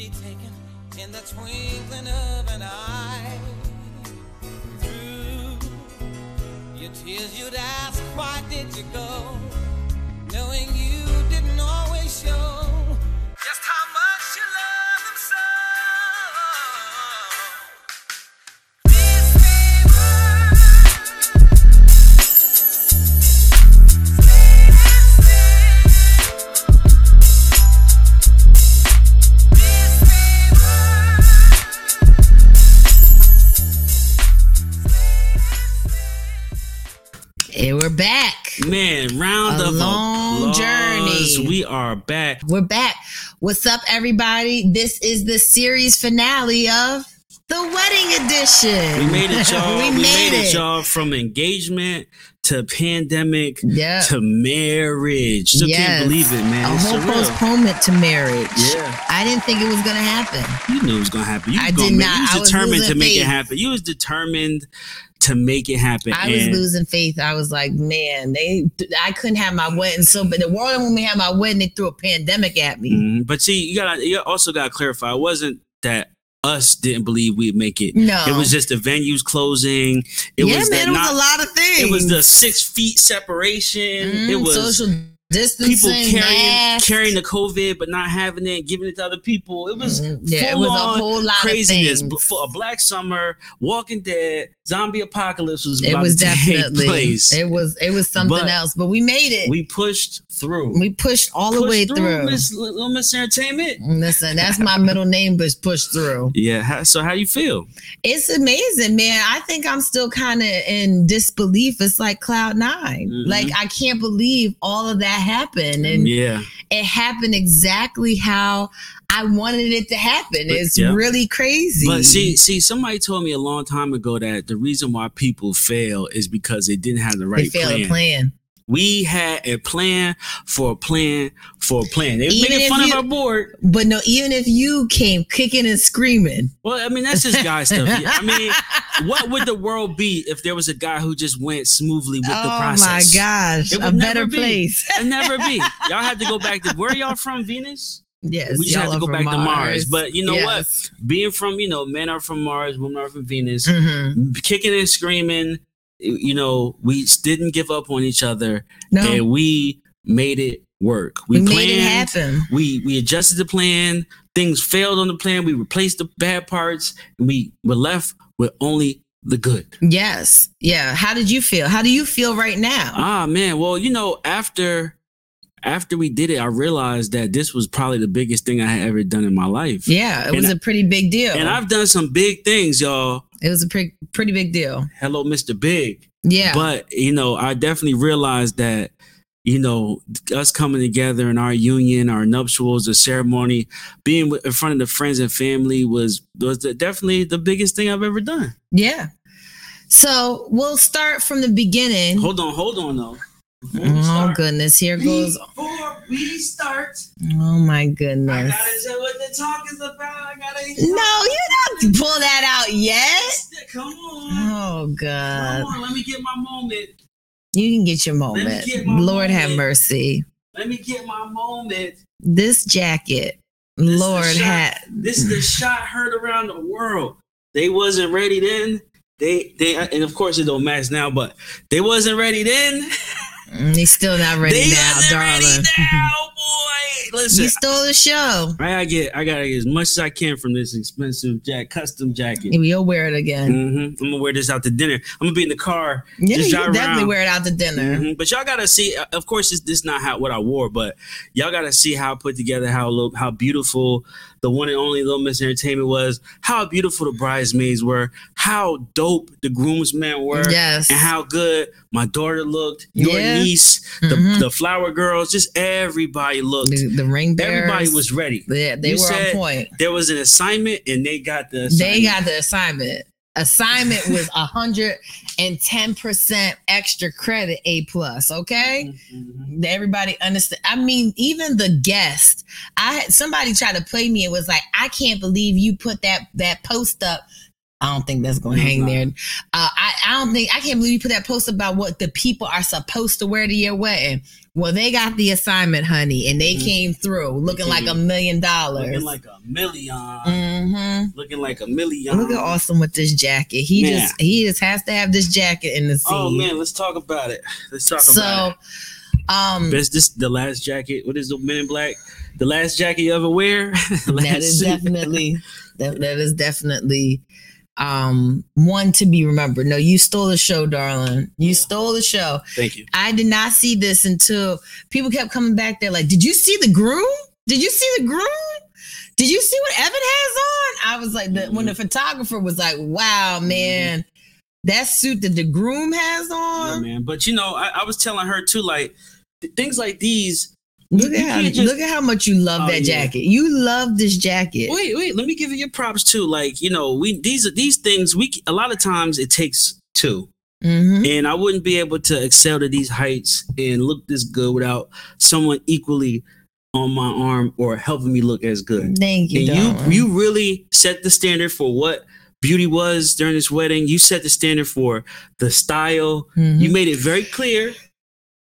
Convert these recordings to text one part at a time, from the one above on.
be taken in the twinkling of an eye. Through your tears, you'd ask, why did you go? Knowing We're back. What's up, everybody? This is the series finale of the wedding edition. We made it, y'all. we, we, made, it. y'all. From engagement to pandemic Yeah. to marriage. Still Yes. can't believe it, man. A It's whole surreal. postponement to marriage. Yeah. I didn't think it was gonna happen. You knew it was gonna happen. You I did make, not. You was I was determined to make it happen. You was determined to make it happen. I was and losing faith. I was like, man, they I couldn't have my wedding. So but the world didn't want me my wedding, they threw a pandemic at me. Mhm. But see, you gotta you also gotta clarify. It wasn't that us didn't believe we'd make it. No. It was just the venues closing. It yeah, was man, it was not- a lot of things. It was the six feet separation. Mhm, It was social people carrying carrying the COVID but not having it, giving it to other people. It was Mhm. yeah, it was a whole lot craziness. Before a Black Summer, Walking Dead, Zombie Apocalypse was It was definitely place. it was it was something But else, but we made it. We pushed through. We pushed all the way through. Miss Little Miss Entertainment. Listen, that's my middle name, but push through. Yeah. how- So how you feel? It's amazing, man. I think I'm still kind of in disbelief. It's like cloud 9 Mhm. Like I can't believe all of that happened, and Yeah. it happened exactly how I wanted it to happen. But- It's yeah. really crazy. But see, see, somebody told me a long time ago that the reason why people fail is because they didn't have the they right failed plan. plan. We had a plan for a plan for a plan. They were Even making fun you- of our board. But no, even if you came kicking and screaming, Well, I mean, that's just guy stuff. Yeah, I mean, what would the world be if there was a guy who just went smoothly with the process? oh my gosh, It a would better be. place. It'd never be. Y'all had to go back to where y'all from, Venus? yes, we just have to go back to Mars. But you know Yes. what? Being from, you know, men are from Mars, women are from Venus. Mhm. Kicking and screaming, you know, we didn't give up on each other, No, and we made it work. we, We, made it happen. we we adjusted the plan things failed on the plan we replaced the bad parts and we were left with only the good Yes, yeah. How did you feel? How do you feel right now? ah man well you know after after we did it i realized that this was probably the biggest thing i had ever done in my life yeah, it and was I- a pretty big deal. and i've done some big things y'all it was a pretty pretty big deal. hello mr big Yeah, but you know i definitely realized that you know us coming together in our union our nuptials the ceremony being in front of the friends and family was was the, definitely the biggest thing i've ever done yeah. So we'll start from the beginning. hold on hold on though Oh start- goodness, here goes. before we start Oh my i goodness. gotta say what the talk is about i gotta No, you don't pull that out yet. come on Oh come God, on let me get my moment you can get your me moment. get Lord have mercy. let me get my moment This jacket, This Lord had. This is the shot heard around the world. They wasn't ready then. They they and of course it don't match now, but they wasn't ready then. He's still not ready they now, darling. ready now, boy. Listen, You stole the show. I gotta get I gotta get as much as I can from this expensive jack custom jacket. And You'll wear it again. hmm I'm gonna wear this out to dinner. I'm gonna be in the car. Yeah, you definitely around. wear it out to dinner. Mhm. But y'all gotta see. uh, Of course, this, this not how what I wore, but y'all gotta see how I put together how little, how beautiful the one and only Little Miss Entertainment was. How beautiful the bridesmaids were. How dope the groomsmen were. Yes. And how good my daughter looked. Your Yeah. niece, the, Mhm. the flower girls, just everybody looked. The, the ring bearers. Everybody was ready. Yeah, they You were on point. There was an assignment, and they got the. They assignment. got the assignment. Assignment was a hundred and ten percent extra credit, A plus. Okay, Mhm. everybody understand. I mean, even the guest. I had somebody try to play me. It was like, I can't believe you put that that post up I don't think that's going to hang there. Uh, I, I don't think, I can't believe you put that post about what the people are supposed to wear to your wedding. Well, they got the assignment, honey, and they Mhm. came through looking like a million dollars. Looking like a million. hmm Looking like a million. Look at Austin with this jacket. He Man. just, he just has to have this jacket in the scene. Oh man, let's talk about it. Let's talk So, about it. um, Best this the last jacket. What is the Men in Black? The last jacket you ever wear? That is definitely that, that is definitely um one to be remembered. No, you stole the show, darling. You stole the show. Thank you. I did not see this until people kept coming back there like, did you see the groom? Did you see the groom? Did you see what Evan has on? I was like, the, when the Mm-hmm. photographer was like, wow, man, that suit that the groom has on. Yeah, man. But you know, I, I was telling her too, like th- things like these. Look at how just- look at how much you love Oh, that yeah. jacket. You love this jacket. Wait, wait. Let me give you your props too. Like you know, we these are these things. We a lot of times it takes two. hmm And I wouldn't be able to excel to these heights and look this good without someone equally on my arm or helping me look as good. Thank you, And you you really set the standard for what beauty was during this wedding. You set the standard for the style. Mhm. You made it very clear.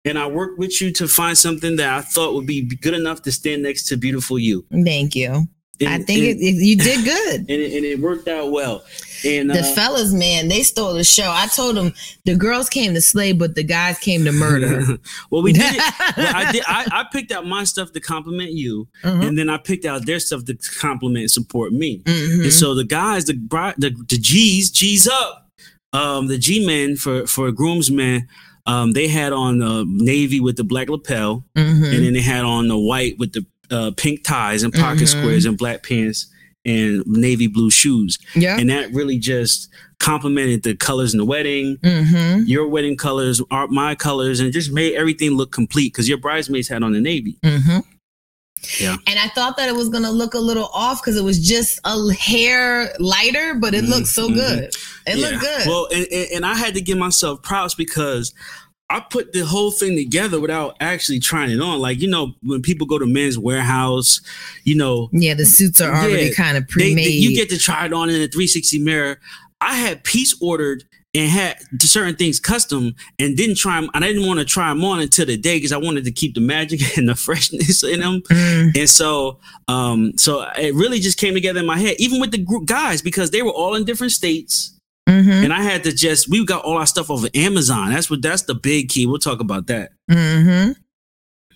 And I worked with you to find something that I thought would be good enough to stand next to beautiful you. Thank you. I think and, it, you did good. and, it, and it worked out well. And The uh, fellas, man, they stole the show. I told them the girls came to slay, but the guys came to murder. well, we did. it. Well, I did. I, I picked out my stuff to compliment you, Mhm. and then I picked out their stuff to compliment and support me. Mhm. And so the guys, the the, the G's, G's up, um, the G men for for groomsmen, um, they had on the navy with the black lapel, Mhm. and then they had on the white with the uh, pink ties and pocket Mhm. squares and black pants and navy blue shoes, yeah. and that really just complemented the colors in the wedding. hmm Your wedding colors are my colors, and just made everything look complete because your bridesmaids had on the navy. hmm Yeah. And I thought that it was gonna look a little off because it was just a hair lighter, but it Mhm, looked so mhm. good. It looked good. Well, and, and, I had to give myself props because I put the whole thing together without actually trying it on. Like, you know, when people go to Men's Wearhouse, you know, yeah, the suits are already Yeah, kind of they, pre-made. you get to try it on in a 360 mirror. I had piece ordered and had certain things custom and didn't try them. I didn't want to try them on until the day because I wanted to keep the magic and the freshness in them. Mm, And so, um, so it really just came together in my head, even with the group guys, because they were all in different states mhm, and I had to just we got all our stuff over Amazon. That's what that's the big key. We'll talk about that. mhm.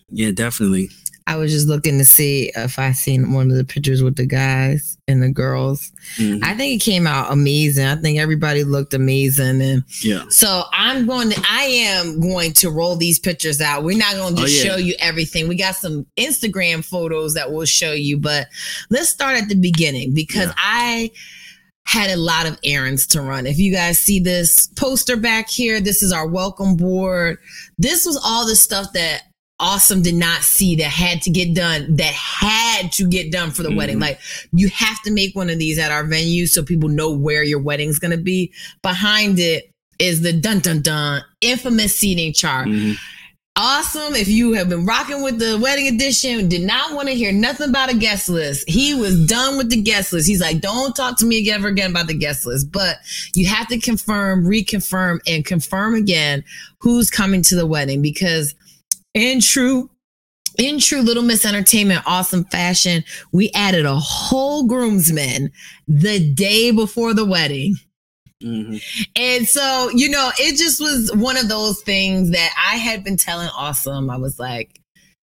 Yeah, definitely. I was just looking to see if I seen one of the pictures with the guys and the girls. Mhm. I think it came out amazing. I think everybody looked amazing and yeah. So I'm going to I am going to roll these pictures out. We're not going to Oh, yeah. show you everything. We got some Instagram photos that we'll show you, but let's start at the beginning because Yeah. I had a lot of errands to run. If you guys see this poster back here, this is our welcome board. This was all the stuff that Awesome did not see that had to get done, that had to get done for the wedding. Mhm. Like you have to make one of these at our venue so people know where your wedding's gonna be. Behind it is the dun dun dun infamous seating chart. Mhm. Awesome. If you have been rocking with the wedding edition, did not want to hear nothing about a guest list. He was done with the guest list. He's like, don't talk to me ever again about the guest list. But you have to confirm, reconfirm, and confirm again who's coming to the wedding because in true in true Little Miss Entertainment, awesome fashion, we added a whole groomsman the day before the wedding. Mhm. And so, you know, it just was one of those things that I had been telling Awesome. I was like,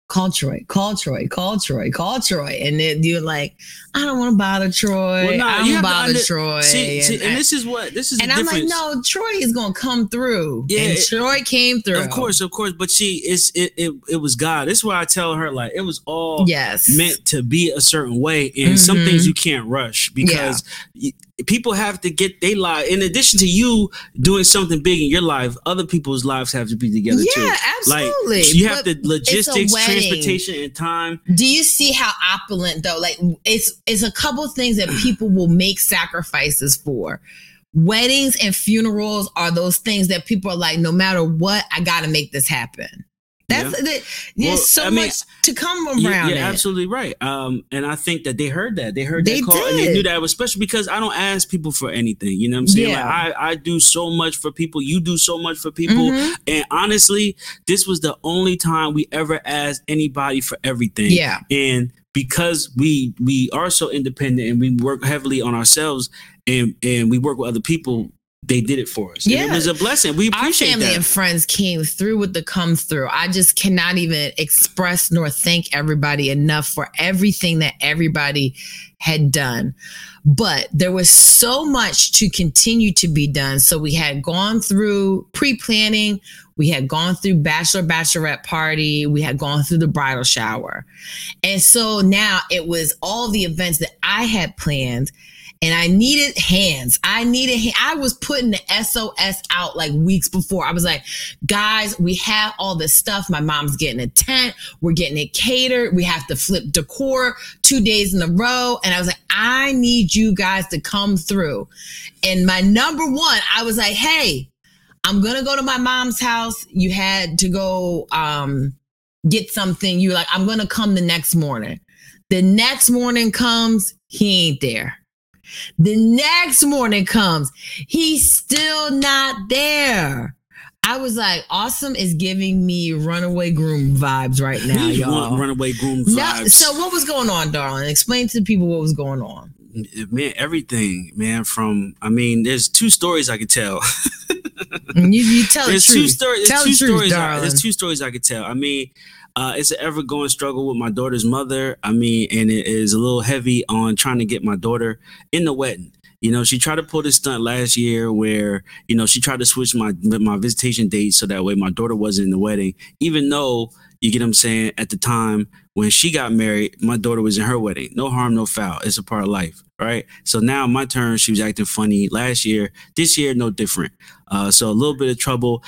call Troy, call Troy, call Troy, call Troy. And then you're like, I don't want to bother Troy. Well, no, I don't bother under- Troy. See, see, and and I- this is what this is. and I'm like, no, Troy is gonna come through. Yeah, and it- Troy came through. Of course, of course, but she it's it, it it was God. This is why I tell her like it was all Yes. meant to be a certain way, and some Mhm. things you can't rush because y- people have to get their life. In addition to you doing something big in your life, other people's lives have to be together too. yeah, Like absolutely. you have the logistics, transportation, and time. do you see how opulent though? Like it's it's a couple things that people will make sacrifices for. Weddings and funerals are those things that people are like, no matter what, I gotta make this happen. That's Yeah. the, there's Well, so I mean, much to come You're, around. you're absolutely right. Um, and I think that they heard that. They heard They that call and they did. knew that, especially because I don't ask people for anything. You know what I'm saying? Yeah. Like I, I do so much for people. You do so much for people. Mhm. And honestly, this was the only time we ever asked anybody for everything. Yeah. And because we we are so independent and we work heavily on ourselves and and we work with other people, they did it for us. And it was a blessing. We appreciate Our family that. and friends came through with the come through. I just cannot even express nor thank everybody enough for everything that everybody had done. But there was so much to continue to be done. So we had gone through pre planning, we had gone through bachelor, bachelorette party, we had gone through the bridal shower. And so now it was all the events that I had planned and I needed hands. I needed, I was putting the SOS out like weeks before. I was like, guys, we have all this stuff. My mom's getting a tent. We're getting it catered. We have to flip decor two days in a row. And I was like, I need you guys to come through. And my number one, I was like, hey, I'm going to go to my mom's house. You had to go, um, get something. You were like, I'm going to come the next morning. The next morning comes, he ain't there. The next morning comes, he's still not there. I was like, awesome is giving me runaway groom vibes right now, We y'all. runaway groom vibes. so what was going on, darling? Explain to the people what was going on. man, everything, man. From I mean, there's two stories I could tell. You, you tell the there's two truth. stories. Tell There's the two truth, stories. I, darling. there's two stories I could tell. I mean, uh, it's an ever going struggle with my daughter's mother. I mean, and it is a little heavy on trying to get my daughter in the wedding. You know, she tried to pull this stunt last year where, you know, she tried to switch my my visitation date so that way my daughter wasn't in the wedding, even though you get what I'm saying, at the time when she got married, my daughter was in her wedding. No harm, no foul. It's a part of life, right? So now my turn, she was acting funny last year. This year, no different. Uh, so a little bit of trouble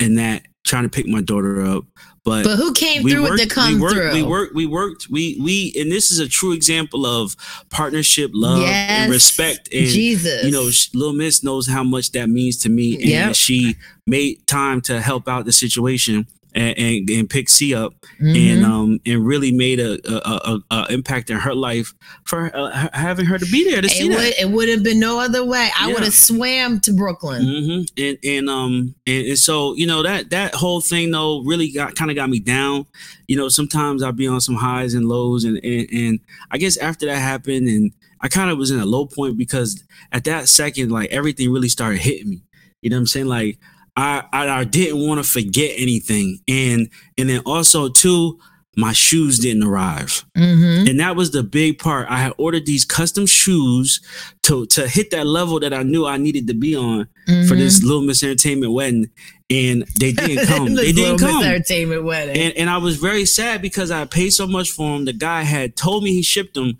in that trying to pick my daughter up. But, but who came through with the come we worked, through? we worked, we worked, we we, and this is a true example of partnership, love, Yes. and respect. And Jesus. you know, Little Miss knows how much that means to me, and Yep. she made time to help out the situation and and, and pick C up, Mhm. and um and really made a a, a, a impact in her life for uh, having her to be there to see it that. would it would have been no other way. I Yeah. would have swam to Brooklyn. hmm And and um and, and so you know that that whole thing though really got kind of got me down. You know, sometimes I'll be on some highs and lows, and and, and I guess after that happened, and I kind of was in a low point because at that second, like everything really started hitting me. You know what I'm saying? Like I I, I didn't want to forget anything, and and then also too. My shoes didn't arrive. Mm-hmm. And that was the big part. I had ordered these custom shoes to to hit that level that I knew I needed to be on Mm-hmm. for this Little Miss Entertainment wedding, and they didn't come. they didn't come. Entertainment wedding. And, and I was very sad because I paid so much for them. The guy had told me he shipped them,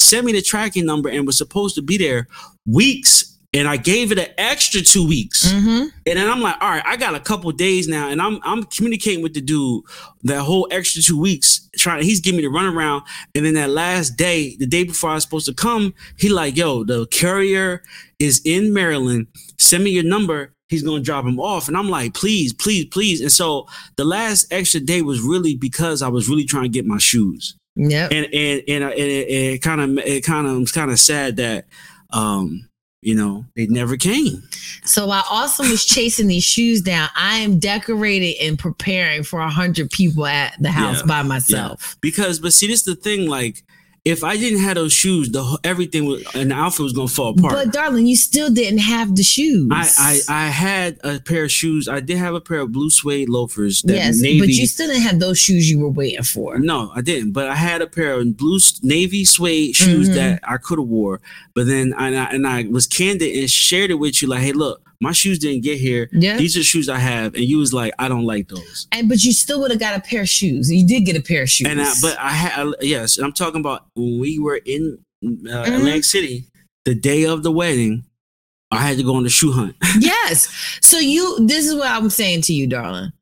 sent me the tracking number, and was supposed to be there weeks. And I gave it an extra two weeks. mm-hmm. And then I'm like, all right, I got a couple days now, and I'm I'm communicating with the dude that whole extra two weeks, trying. He's giving me the runaround, and then that last day, the day before I was supposed to come, he like, yo, the carrier is in Maryland. Send me your number. He's gonna drop him off, and I'm like, please, please, please. And so the last extra day was really because I was really trying to get my shoes, Yeah. and and and, and it kind of it kind of kind of sad that, um, you know, they never came. So while Austin was chasing these shoes down, I am decorating and preparing for a hundred people at the house Yeah. by myself. because but see this is the thing like if i didn't have those shoes the everything was and the outfit was gonna fall apart But darling, you still didn't have the shoes. I, I i had a pair of shoes i did have a pair of blue suede loafers that yes, navy but you still didn't have those shoes you were waiting for. no i didn't but i had a pair of blue navy suede shoes Mhm. that i could have wore but then I, and I was candid and shared it with you like hey look my shoes didn't get here Yeah. these are shoes i have and you was like i don't like those And but you still would have got a pair of shoes. You did get a pair of shoes. And I, but I had yes, and I'm talking about when we were in uh, Mm-hmm. Atlantic City, the day of the wedding. I had to go on the shoe hunt. yes. So you this is what I'm saying to you, darling.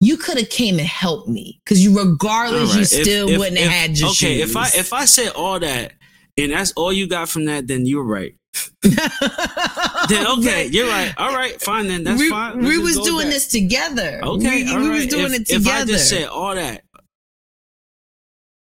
You could have came and helped me because you regardless All you still if- wouldn't if- have had your okay, shoes. if I if I said all that and that's all you got from that, then you're right. then okay, you're right. All right, fine then. That's we, fine. We Let's was doing with this together. Okay, we, we right. was doing if, it together. If I just said all that.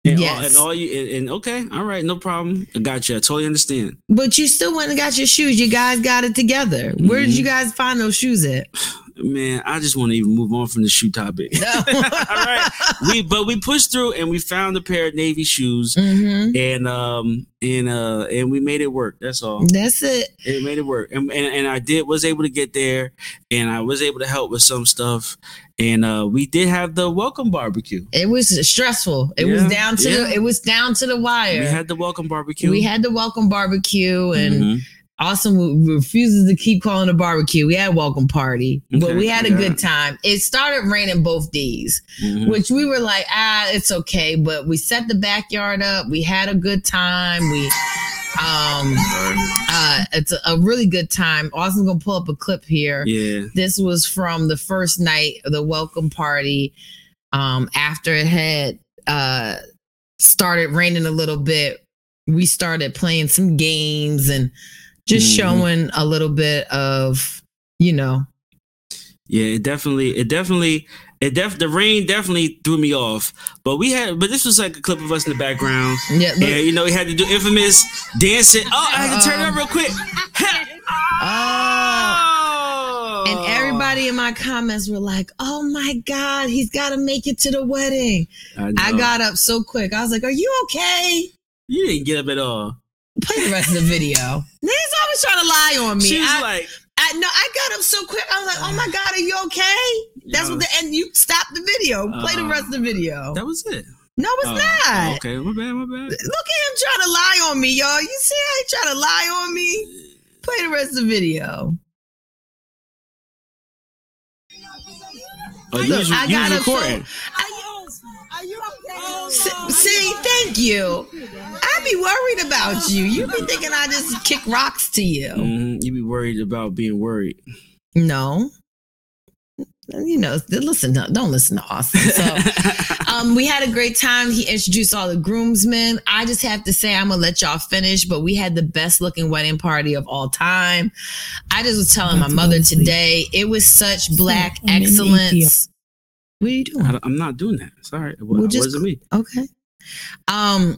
And Yes. all, and all you and, and okay, all right, no problem. I got you. I totally understand. but you still went and got your shoes. You guys got it together. Where did Mhm. you guys find those shoes at? Man, I just want to even move on from the shoe topic. all right, we but we pushed through and we found a pair of navy shoes hmm and um and uh and we made it work. That's all. That's it. It made it work, and, and and I did was able to get there, and I was able to help with some stuff, and uh we did have the welcome barbecue. It was stressful. It was down to yeah. the it was down to the wire. We had the welcome barbecue. We had the welcome barbecue and Mhm. Awesome refuses to keep calling a barbecue. We had welcome party, but we had a good time. It started raining both days, Mhm. which we were like, ah, it's okay. But we set the backyard up. We had a good time. We, um, uh, it's a, a really good time. Awesome's gonna pull up a clip here. Yeah. This was from the first night of the welcome party. Um, after it had uh started raining a little bit, we started playing some games and just Mhm. showing a little bit of, you know, Yeah, it definitely, it definitely, it def the rain definitely threw me off. But we had, but this was like a clip of us in the background. yeah, Yeah, you know, we had to do infamous dancing. Oh, I had to turn it up real quick. oh. Oh. And everybody in my comments were like, "Oh my God, he's got to make it to the wedding." I, I got up so quick. I was like, "Are you okay?" You didn't get up at all. Play the rest of the video. Niggas always trying to lie on me. She was I, like, I no, I got up so quick. I was like, "Oh my God, are you okay?" That's what the and you stop the video. Play the Uh, rest of the video. that was it. No, it's Oh, not. Okay, my bad, my bad. Look at him trying to lie on me, y'all. You see how he trying to lie on me? Play the rest of the video. Oh, you Look, was, I you got was up so- recording. See, thank you. I'd be worried about you. You'd be thinking I just kick rocks to you. Mhm, You be worried about being worried. No. You know, listen, to, don't listen to Austin. So, um, we had a great time. He introduced all the groomsmen. I just have to say, I'm gonna let y'all finish, but we had the best looking wedding party of all time. I just was telling my mother go today, it was such black I'm excellence. What are you doing? I, am not doing that. Sorry, it Well, just- wasn't me. Okay. Um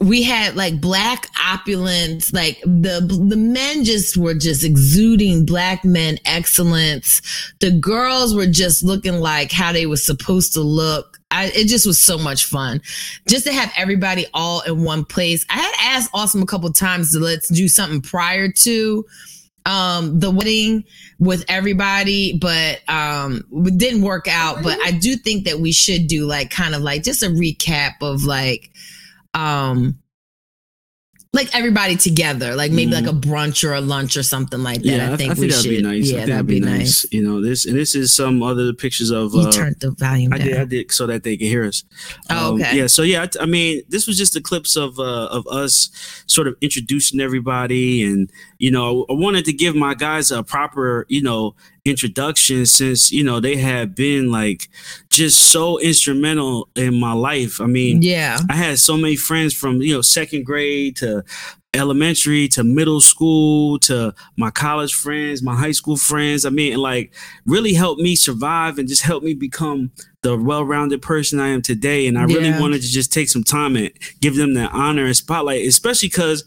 we had like black opulence, like the the men just were just exuding black men excellence. The girls were just looking like how they were supposed to look. I, it just was so much fun just to have everybody all in one place. I had asked Awesome a couple times to let's do something prior to um the wedding with everybody but um it didn't work out but i do think that we should do like kind of like just a recap of like um like everybody together like maybe Mhm. like a brunch or a lunch or something like that Yeah, i think, we that'd should be nice. I yeah think that'd be nice, You know, this and this is some other pictures of. you Uh, turned the volume I down did, I did, so that they can hear us. Oh, Um, okay. Yeah. So yeah, I, I mean, this was just the clips of uh, of us sort of introducing everybody, and you know, I wanted to give my guys a proper, you know, introduction since you know they have been like just so instrumental in my life. I mean, yeah I had so many friends from you know second grade to elementary to middle school to my college friends, my high school friends. I mean, like really helped me survive and just helped me become the well-rounded person I am today. And I really wanted to just take some time and give them that honor and spotlight, especially because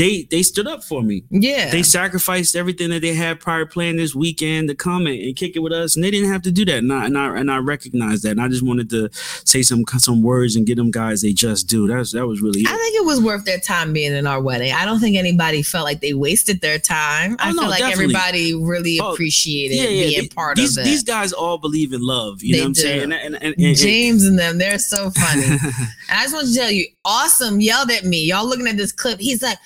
they they stood up for me. yeah They sacrificed everything that they had prior playing this weekend to come and, and kick it with us, and they didn't have to do that. And I, and I and I recognize that. And I just wanted to say some some words and get them guys they just do. That's that was really it. I think it was worth their time being in our wedding. I don't think anybody felt like they wasted their time. Oh, I Oh, no, feel like definitely. everybody really Oh, appreciated yeah, yeah. being th- part these, of it. These guys all believe in love. You They know what I'm saying? And, and, and, and- and- James and them, they're so funny. I just want to tell you, Awesome yelled at me. Y'all looking at this clip. He's like,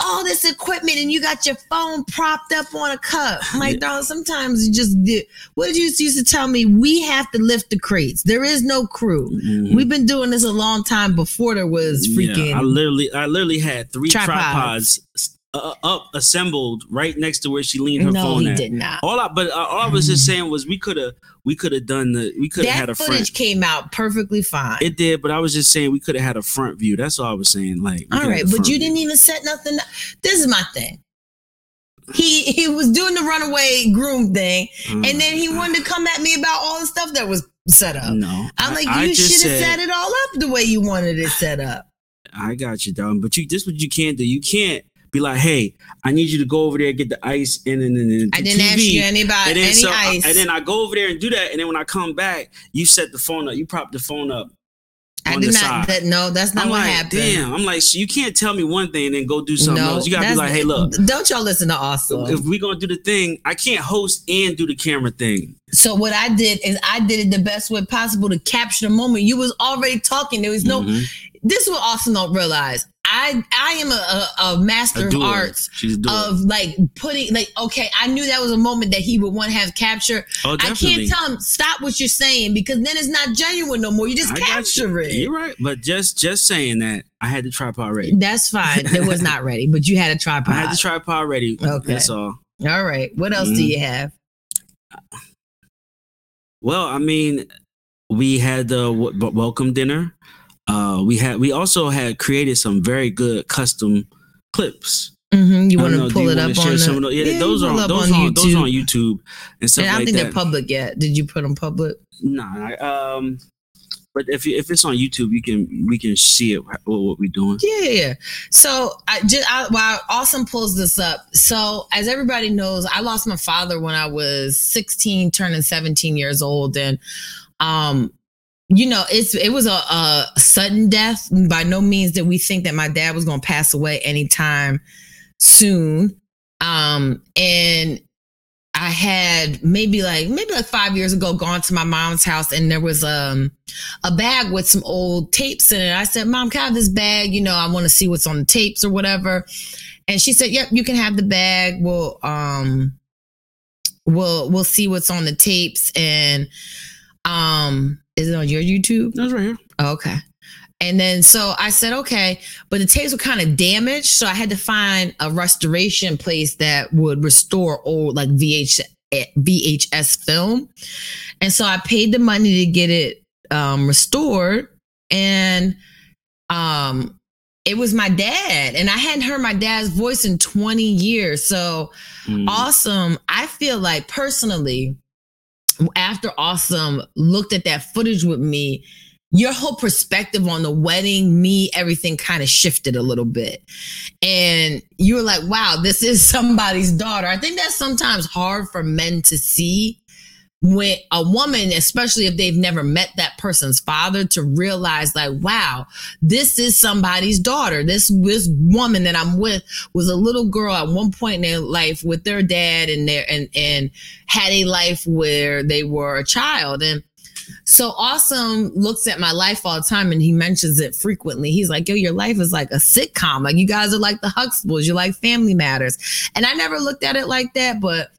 all this equipment and you got your phone propped up on a cup. I'm like, dog, sometimes you just did. What did you used to tell me? We have to lift the crates. There is no crew. Mhm. We've been doing this a long time before there was freaking. Yeah, I literally, I literally had three Tripods. tripods. Uh, up assembled right next to where she leaned her no, phone he at. did not. All I but uh, all I was just saying was we could have we could have done the we could have had a front. footage came out perfectly fine. It did, but I was just saying we could have had a front view. That's all I was saying. Like, All right, but you view. didn't even set nothing. This is my thing. He he was doing the runaway groom thing, Mm. and then he wanted to come at me about all the stuff that was set up. No, I'm like, I you should have set it all up the way you wanted it set up. I got you, dog. But you, this is what you can't do. You can't be like, hey, I need you to go over there get the ice in and then I didn't ask you anybody and then any so I- ice. and then I go over there and do that, and then when I come back, you set the phone up. You prop the phone up. I did not. That, no, that's not I'm what like, happened. damn. I'm like, so you can't tell me one thing and then go do something no, else. You gotta be like, hey, look, Don't y'all listen to also. if we gonna do the thing, I can't host and do the camera thing. So what I did is I did it the best way possible to capture the moment. You was already talking. There was no. Mhm. This is what Austin don't realize. I I am a, a, a master A of arts of like putting like okay. I knew that was a moment that he would want to have captured. oh, I can't tell him stop what you're saying because then it's not genuine no more. You just I capture you. it. You're right, but just just saying that I had the tripod ready. That's fine. It was not ready, but you had a tripod. I had the tripod ready. Okay. That's all. All right. What else do Mhm. you have? Well, I mean, we had the w- welcome dinner. Uh, we had we also had created some very good custom clips. hmm You want to pull it up on the, some of? Yeah, those are those on those on YouTube and stuff And I don't like think that. they're public yet. Did you put them public? Nah, um, but if you, if it's on YouTube, you can we can see it what, we're doing. Yeah, yeah, yeah. So I just I, while Awesome pulls this up. So as everybody knows, I lost my father when I was 16, turning 17 years old, and um, you know, it's it was a, a sudden death. By no means did we think that my dad was going to pass away anytime soon. Um, and I had maybe like maybe like five years ago gone to my mom's house and there was um a bag with some old tapes in it. I said, Mom, can I have this bag? You know, I want to see what's on the tapes or whatever. And she said, Yep, you can have the bag. We'll um we'll we'll see what's on the tapes. And um is it on your YouTube? That's right here. Okay. And then so I said, okay, but the tapes were kind of damaged. So I had to find a restoration place that would restore old like VH, VHS film. And so I paid the money to get it um, restored. And um, it was my dad. And I hadn't heard my dad's voice in 20 years. So Mm. awesome. I feel like personally, after Awesome looked at that footage with me, your whole perspective on the wedding, me, everything kind of shifted a little bit. And you were like, wow, this is somebody's daughter. I think that's sometimes hard for men to see when a woman, especially if they've never met that person's father, to realize like, wow, this is somebody's daughter. This this woman that I'm with was a little girl at one point in their life with their dad and their and and had a life where they were a child. And so awesome looks at my life all the time and he mentions it frequently. He's like, yo, your life is like a sitcom. Like you guys are like the Huxtables, you're like family matters. And I never looked at it like that, but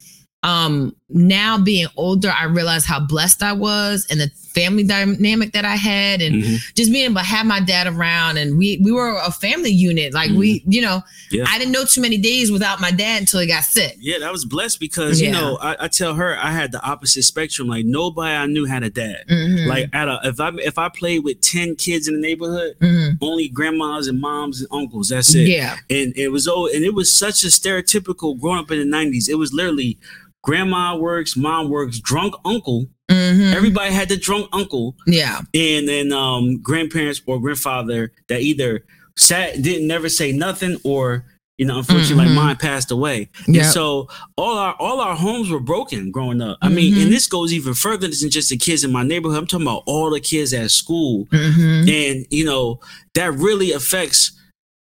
um now being older i realized how blessed i was and the family dynamic that i had and Mhm. just being able to have my dad around and we we were a family unit like we you know Yeah. i didn't know too many days without my dad until he got sick Yeah, that was blessed because you know I, I tell her I had the opposite spectrum. Like nobody I knew had a dad. Mhm. Like at a if I if I played with ten kids in the neighborhood, Mhm. only grandmas and moms and uncles. That's it. yeah And it was oh, and it was such a stereotypical growing up in the nineties. It was literally grandma works, mom works, drunk uncle. Mhm. Everybody had the drunk uncle, yeah and then um grandparents or grandfather that either sat didn't never say nothing or you know unfortunately Mhm. like mine passed away and Yep. so all our all our homes were broken growing up i mean Mhm. and this goes even further than just the kids in my neighborhood i'm talking about all the kids at school Mhm. and you know that really affects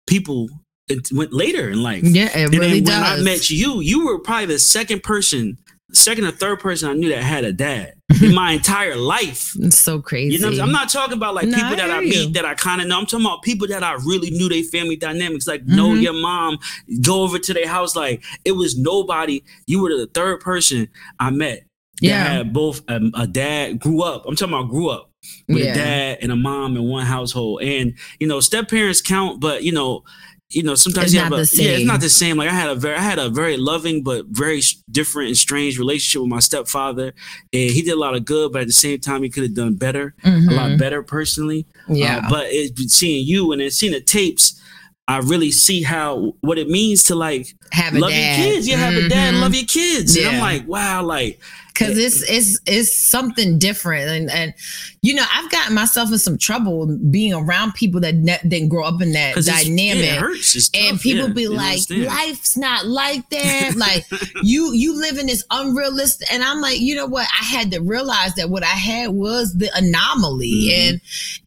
people it went later in life yeah it and really then when does i met you you were probably the second person second or third person i knew that had a dad in my entire life it's so crazy you know, I'm. I'm not talking about like No, people I that I meet you. that I kind of know. I'm talking about people that I really knew their family dynamics. Like, know Mhm. your mom, go over to their house. Like, it was nobody. You were the third person I met. That Yeah. had both um, a dad grew up. I'm talking about grew up with Yeah. a dad and a mom in one household. And you know, step parents count, but you know, you know sometimes It's you have a, yeah it's not the same. Like i had a very i had a very loving but very different and strange relationship with my stepfather and he did a lot of good but at the same time he could have done better a lot Mhm. better personally. Yeah. Uh, but it, seeing you and then seeing the tapes i really see how what it means to like have a love dad. your kids. Yeah have a dad love your kids. And i'm like wow like because it's it's it's something different. And and you know i've gotten myself in some trouble being around people that ne- didn't grow up in that dynamic yeah, it hurts. It's and people yeah, be like life's not like that. Like you you live in this unrealistic and i'm like you know what? I had to realize that what i had was the anomaly. Mhm. and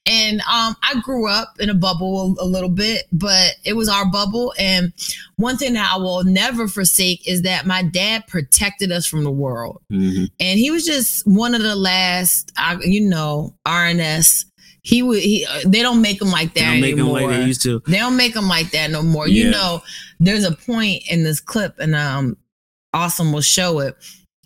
and um i grew up in a bubble a, a little bit but it was our bubble. And one thing that i will never forsake is that my dad protected us from the world Mhm. and he was just one of the last I, you know rns he would he uh, they don't make him like They that them anymore like they used to they don't make them like that no more. You know, there's a point in this clip, and um, Awesome will show it.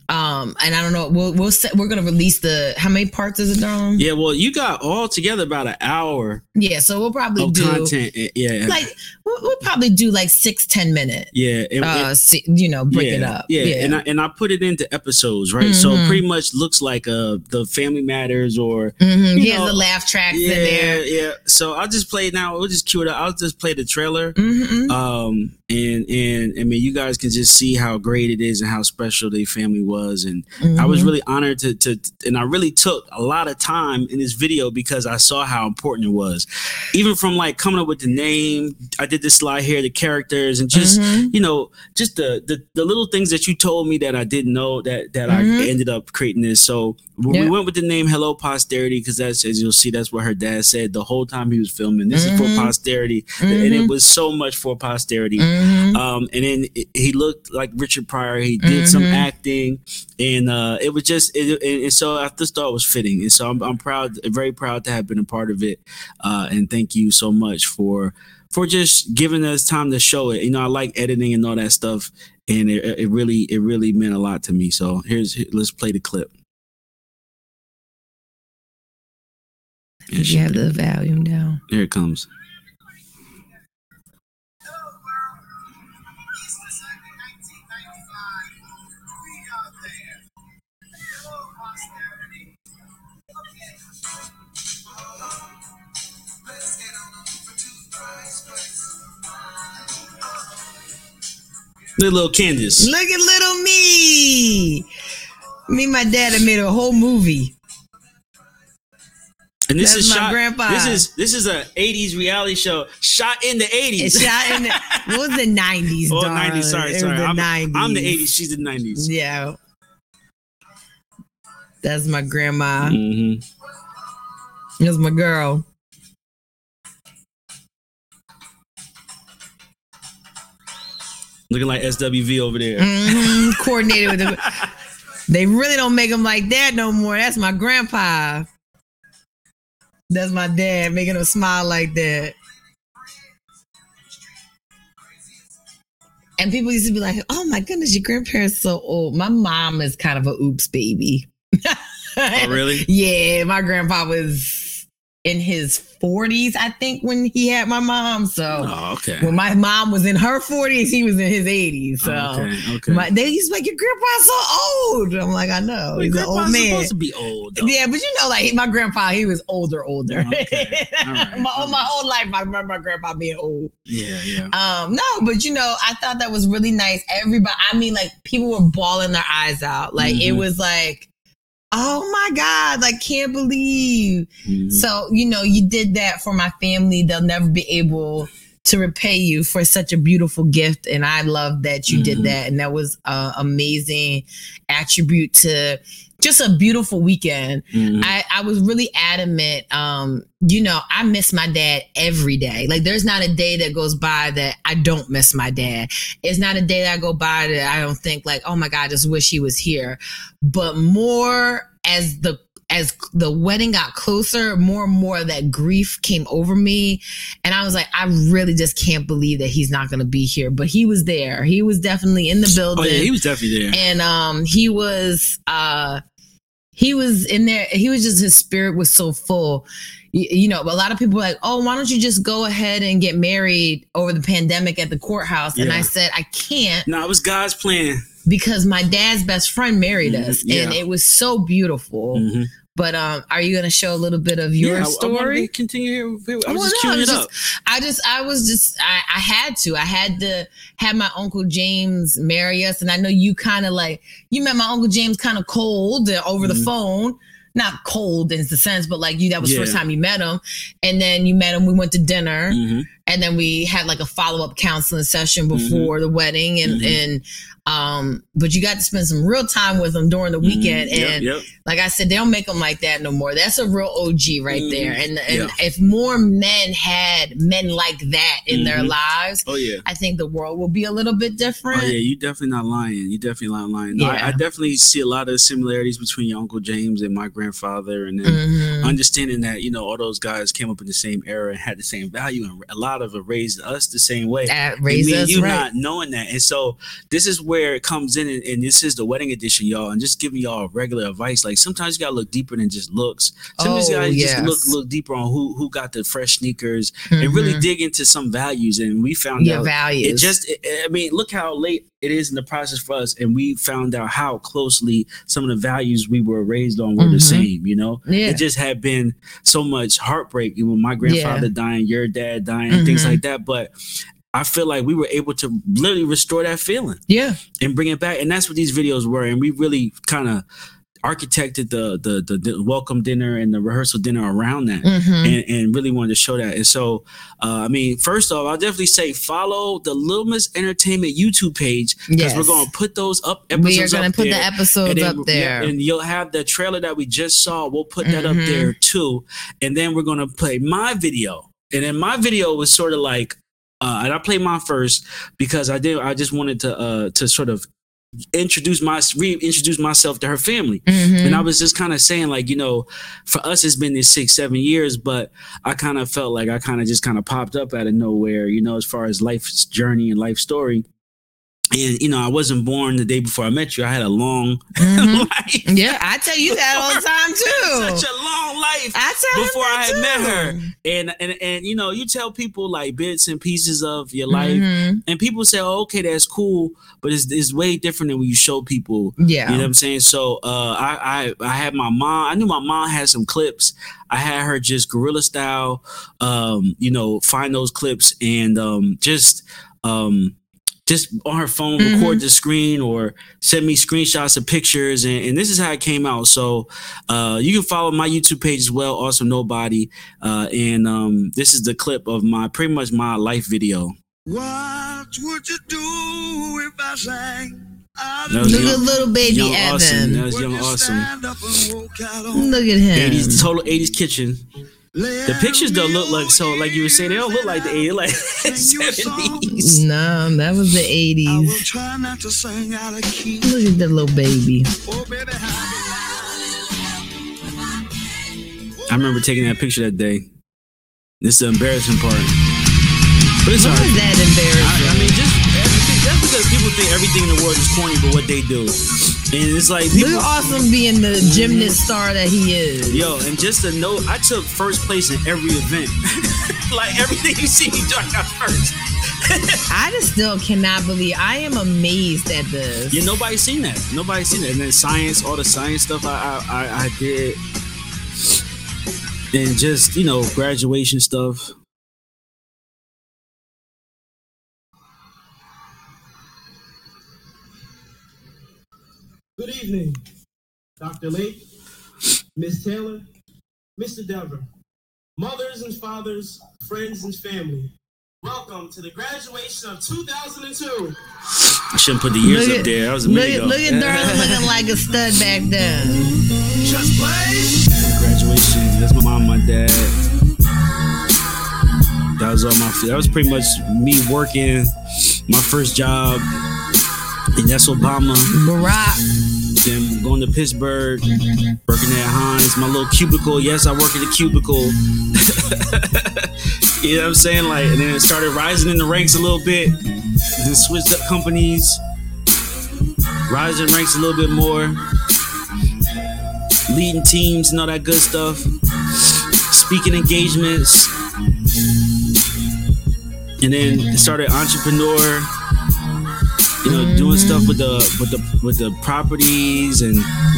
Um, and I don't know. We'll we'll set, we're gonna release the how many parts is it, Dom? yeah well you got all together about an hour Yeah, so we'll probably do content eh, yeah like we'll, we'll probably do like six ten minutes. yeah and- Uh, see, you know, break yeah, it up. Yeah, and I and I put it into episodes, right? So Mhm. pretty much looks like uh the Family Matters or Mhm, you He know, the laugh tracks yeah, in there. yeah. So I'll just play it now. We'll just cue it up. I'll just play the trailer. hmm Um and and I mean you guys can just see how great it is and how special their family was and I was Mhm. really honored to to and I really took a lot of time in this video because I saw how important it was. Even from like coming up with the name, I did this slide here, the characters and just Mhm. you know, just the, the the little things that you told me that I didn't know that that Mhm. I ended up creating this. So Yeah. we went with the name Hello Posterity because that's as you'll see, that's what her dad said the whole time he was filming. This is Mhm. for posterity, and it Mhm. was so much for posterity. Mhm. Um, and then it- he looked like Richard Pryor. He did some acting, and uh, it was just, it, and, and so I just thought it was fitting. And so I'm, I'm proud, very proud to have been a part of it. Uh, and thank you so much for for just giving us time to show it. You know, I like editing and all that stuff, and it, it really, it really meant a lot to me. So here's, let's play the clip. You have the volume down? Here it comes. Little Candace. Look at little me. Me and my dad have made a whole movie. And this That's is my shot. grandpa. This is this is a '80s reality show shot in the '80s. It's shot in the, what was the nineties? oh, '90s. Sorry, sorry. The I'm, 90s. I'm the '80s. She's the '90s. Yeah. That's my grandma. hmm That's my girl. Looking like SWV over there. hmm Coordinated with the. They really don't make them like that no more. That's my grandpa. That's my dad making him smile like that. And people used to be like, "Oh my goodness, your grandparents so old." My mom is kind of a oops baby. Oh, really? Yeah, my grandpa was in his 40s, I think, when he had my mom. So Oh, okay. when my mom was in her 40s, he was in his 80s. So okay. Okay. my, they used to be like, Your grandpa's so old. I'm like, I know. Wait, He's an old man. supposed to be old. Though. Yeah, but you know, like my grandpa, he was older, older. Okay. All right. my, my whole life, I remember my grandpa being old. Yeah, yeah. Um, no, but you know, I thought that was really nice. Everybody, I mean, like people were bawling their eyes out. Like it Mhm. was like, oh my God, like can't believe. Mhm. So, you know, you did that for my family. They'll never be able to repay you for such a beautiful gift. And I love that you did Mhm. that. And that was an amazing attribute to just a beautiful weekend. Mhm. I, I was really adamant. Um, you know, I miss my dad every day. Like, there's not a day that goes by that I don't miss my dad. It's not a day that I go by that I don't think like, oh my god, I just wish he was here. But more as the as the wedding got closer, more and more of that grief came over me, and I was like, I really just can't believe that he's not going to be here. But he was there. He was definitely in the building oh yeah, he was definitely there. and um he was uh he was in there. He was just his spirit was so full. You, you know, a lot of people were like, "Oh, why don't you just go ahead and get married over the pandemic at the courthouse?" And I said, "I can't No, it was God's plan. because my dad's best friend married Mhm, us, yeah. and it was so beautiful." Mhm. But um, are you going to show a little bit of your Yeah, I- I story? continue here. I was Well, just no, queuing it's it just- up. I just, I was just, I, I had to, I had to have my uncle James marry us, and I know you kind of like, you met my uncle James kind of cold uh, over the Mhm. phone, not cold in the sense, but like you, that was the first time you met him, and then you met him. We went to dinner, Mhm. And then we had like a follow up counseling session Mm-hmm. before the wedding, and Mhm. and um, but you got to spend some real time with them during the weekend, Mhm. Yep, and yep. like I said, they don't make them like that no more. That's a real OG right there. And and Yeah. if more men had men like that in their lives, Oh yeah. I think the world will be a little bit different. Oh yeah, you definitely not lying. You definitely not lying. No, I, Yeah. I definitely see a lot of similarities between your uncle James and my grandfather, and then understanding that you know all those guys came up in the same era and had the same value, and a lot of it raised us the same way. That And me us you right. not knowing that, and so this is where it comes in, and, and this is the wedding edition, y'all. And just giving y'all regular advice. Like sometimes you gotta look deeper than just looks. Sometimes you Oh, gotta just look look deeper on who who got the fresh sneakers and really Mhm. dig into some values. And we found your out values. it just it- i mean look how late it is in the process for us and we found out how closely some of the values we were raised on were the Mhm. same you know yeah. it just had been so much heartbreak you know my grandfather dying your dad dying things Mhm. like that but I feel like we were able to literally restore that feeling yeah. and bring it back, and that's what these videos were. And we really kind of architected the, the the the welcome dinner and the rehearsal dinner around that Mhm. and, and really wanted to show that. And so, uh, I mean, first off, I'll definitely say follow the Little Miss Entertainment YouTube page because Yes. we're going to put those up episodes We are going to up put there. the episodes then- up there. yeah, and you'll have the trailer that we just saw. We'll put that up Mhm. there too. And then we're gonna play my video. And then my video was sort of like, uh, and I played mine first because I did. I just wanted to uh to sort of introduce my reintroduce myself to her family. Mhm. And I was just kind of saying, like, you know, for us, it's been this six, seven years, but I kind of felt like I kind of just kind of popped up out of nowhere, you know, as far as life's journey and life story. And, you know, I wasn't born the day before I met you. I had a long Mhm. life. yeah, I tell you that all the time too. Such a long life I tell before I had met her. And, and, and, you know, you tell people like bits and pieces of your life, Mhm. and people say, oh, okay, that's cool, but it's, it's way different than when you show people Yeah. you know what I'm saying? So uh, I, I I had my mom. I knew my mom had some clips. I had her just guerrilla style, um, you know, find those clips and um, just um, just on her phone Mhm. record the screen or send me screenshots of pictures. And, and this is how it came out. So uh, you can follow my YouTube page as well, Awesome Nobody. Uh, and um, this is the clip of my pretty much my life video. What would you do if I sang? out That of was Look young- at little baby Young Awesome. Evan. That was Young Awesome. stand up and walk out on- Look at him. 80s total 80s kitchen. The pictures don't look like so like you were saying they don't look like the 80s like seventies. No, that was the I will 80s. try not to sing out of key. Look at the little baby. Oh, baby, how I remember taking that picture that day. This is the embarrassing part. But it's Why alright. is that embarrassing? I mean, just everything, that's because people think everything in the world is corny, but what they do, and it's like people. at Awesome being the gymnast star that he is. Yo, and just to note, I took first place in every event. like everything you see I got first. I just still cannot believe. I am amazed at this. Yeah, nobody's seen that. Nobody's seen that. And then science, all the science stuff I I, I, I did, and just you know graduation stuff. Good evening, Dr. Lake, Miss Taylor, Mr. Dever, mothers and fathers, friends and family. Welcome to the graduation of 2002. I shouldn't put the years Look up at- there. That was a Look minute at, ago. look at Darla looking like a stud back then. just play. graduation. That's my mom, my dad. That was all my. That was pretty much me working my first job, and that's Obama. Barack. Then going to Pittsburgh, working at Heinz, my little cubicle. Yes, I work at the cubicle. you know what I'm saying? Like, and then it started rising in the ranks a little bit. Then switched up companies, rising ranks a little bit more. leading teams and all that good stuff, speaking engagements, and then started entrepreneur. You know, doing stuff with the with the with the properties and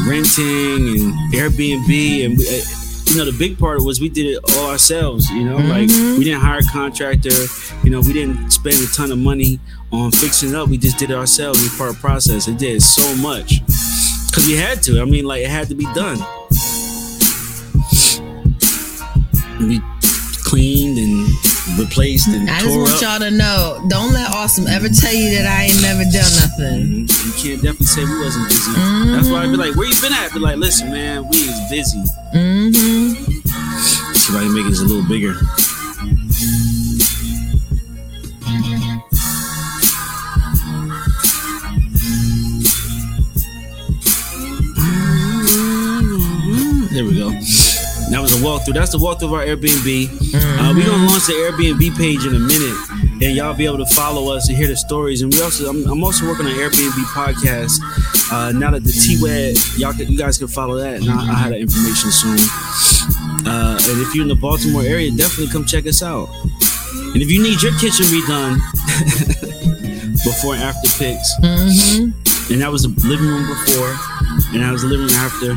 renting and Airbnb and we, uh, you know the big part was we did it all ourselves. You know, like we didn't hire a contractor. You know, we didn't spend a ton of money on fixing it up. We just did it ourselves. We part of the process. It did so much because we had to. I mean, like it had to be done. And we cleaned and replaced and I just want up. y'all to know, don't let Awesome ever tell you that I ain't never done nothing. Mhm. You can't definitely say we wasn't busy. That's why I'd be like, "Where you been at?" Be like, "Listen, man, we is busy." Mm-hmm. See if I can make this a little bigger. There we go. A walkthrough. That's the walkthrough of our Airbnb. Uh, we're gonna launch the Airbnb page in a minute, and y'all be able to follow us and hear the stories. And we also, I'm, I'm also working on an Airbnb podcast. Uh, now that the T Wed, y'all, can, you guys can follow that. And I, I have that information soon. Uh, and if you're in the Baltimore area, definitely come check us out. And if you need your kitchen redone, before and after pics, hmm and that was the living room before, and I was living after.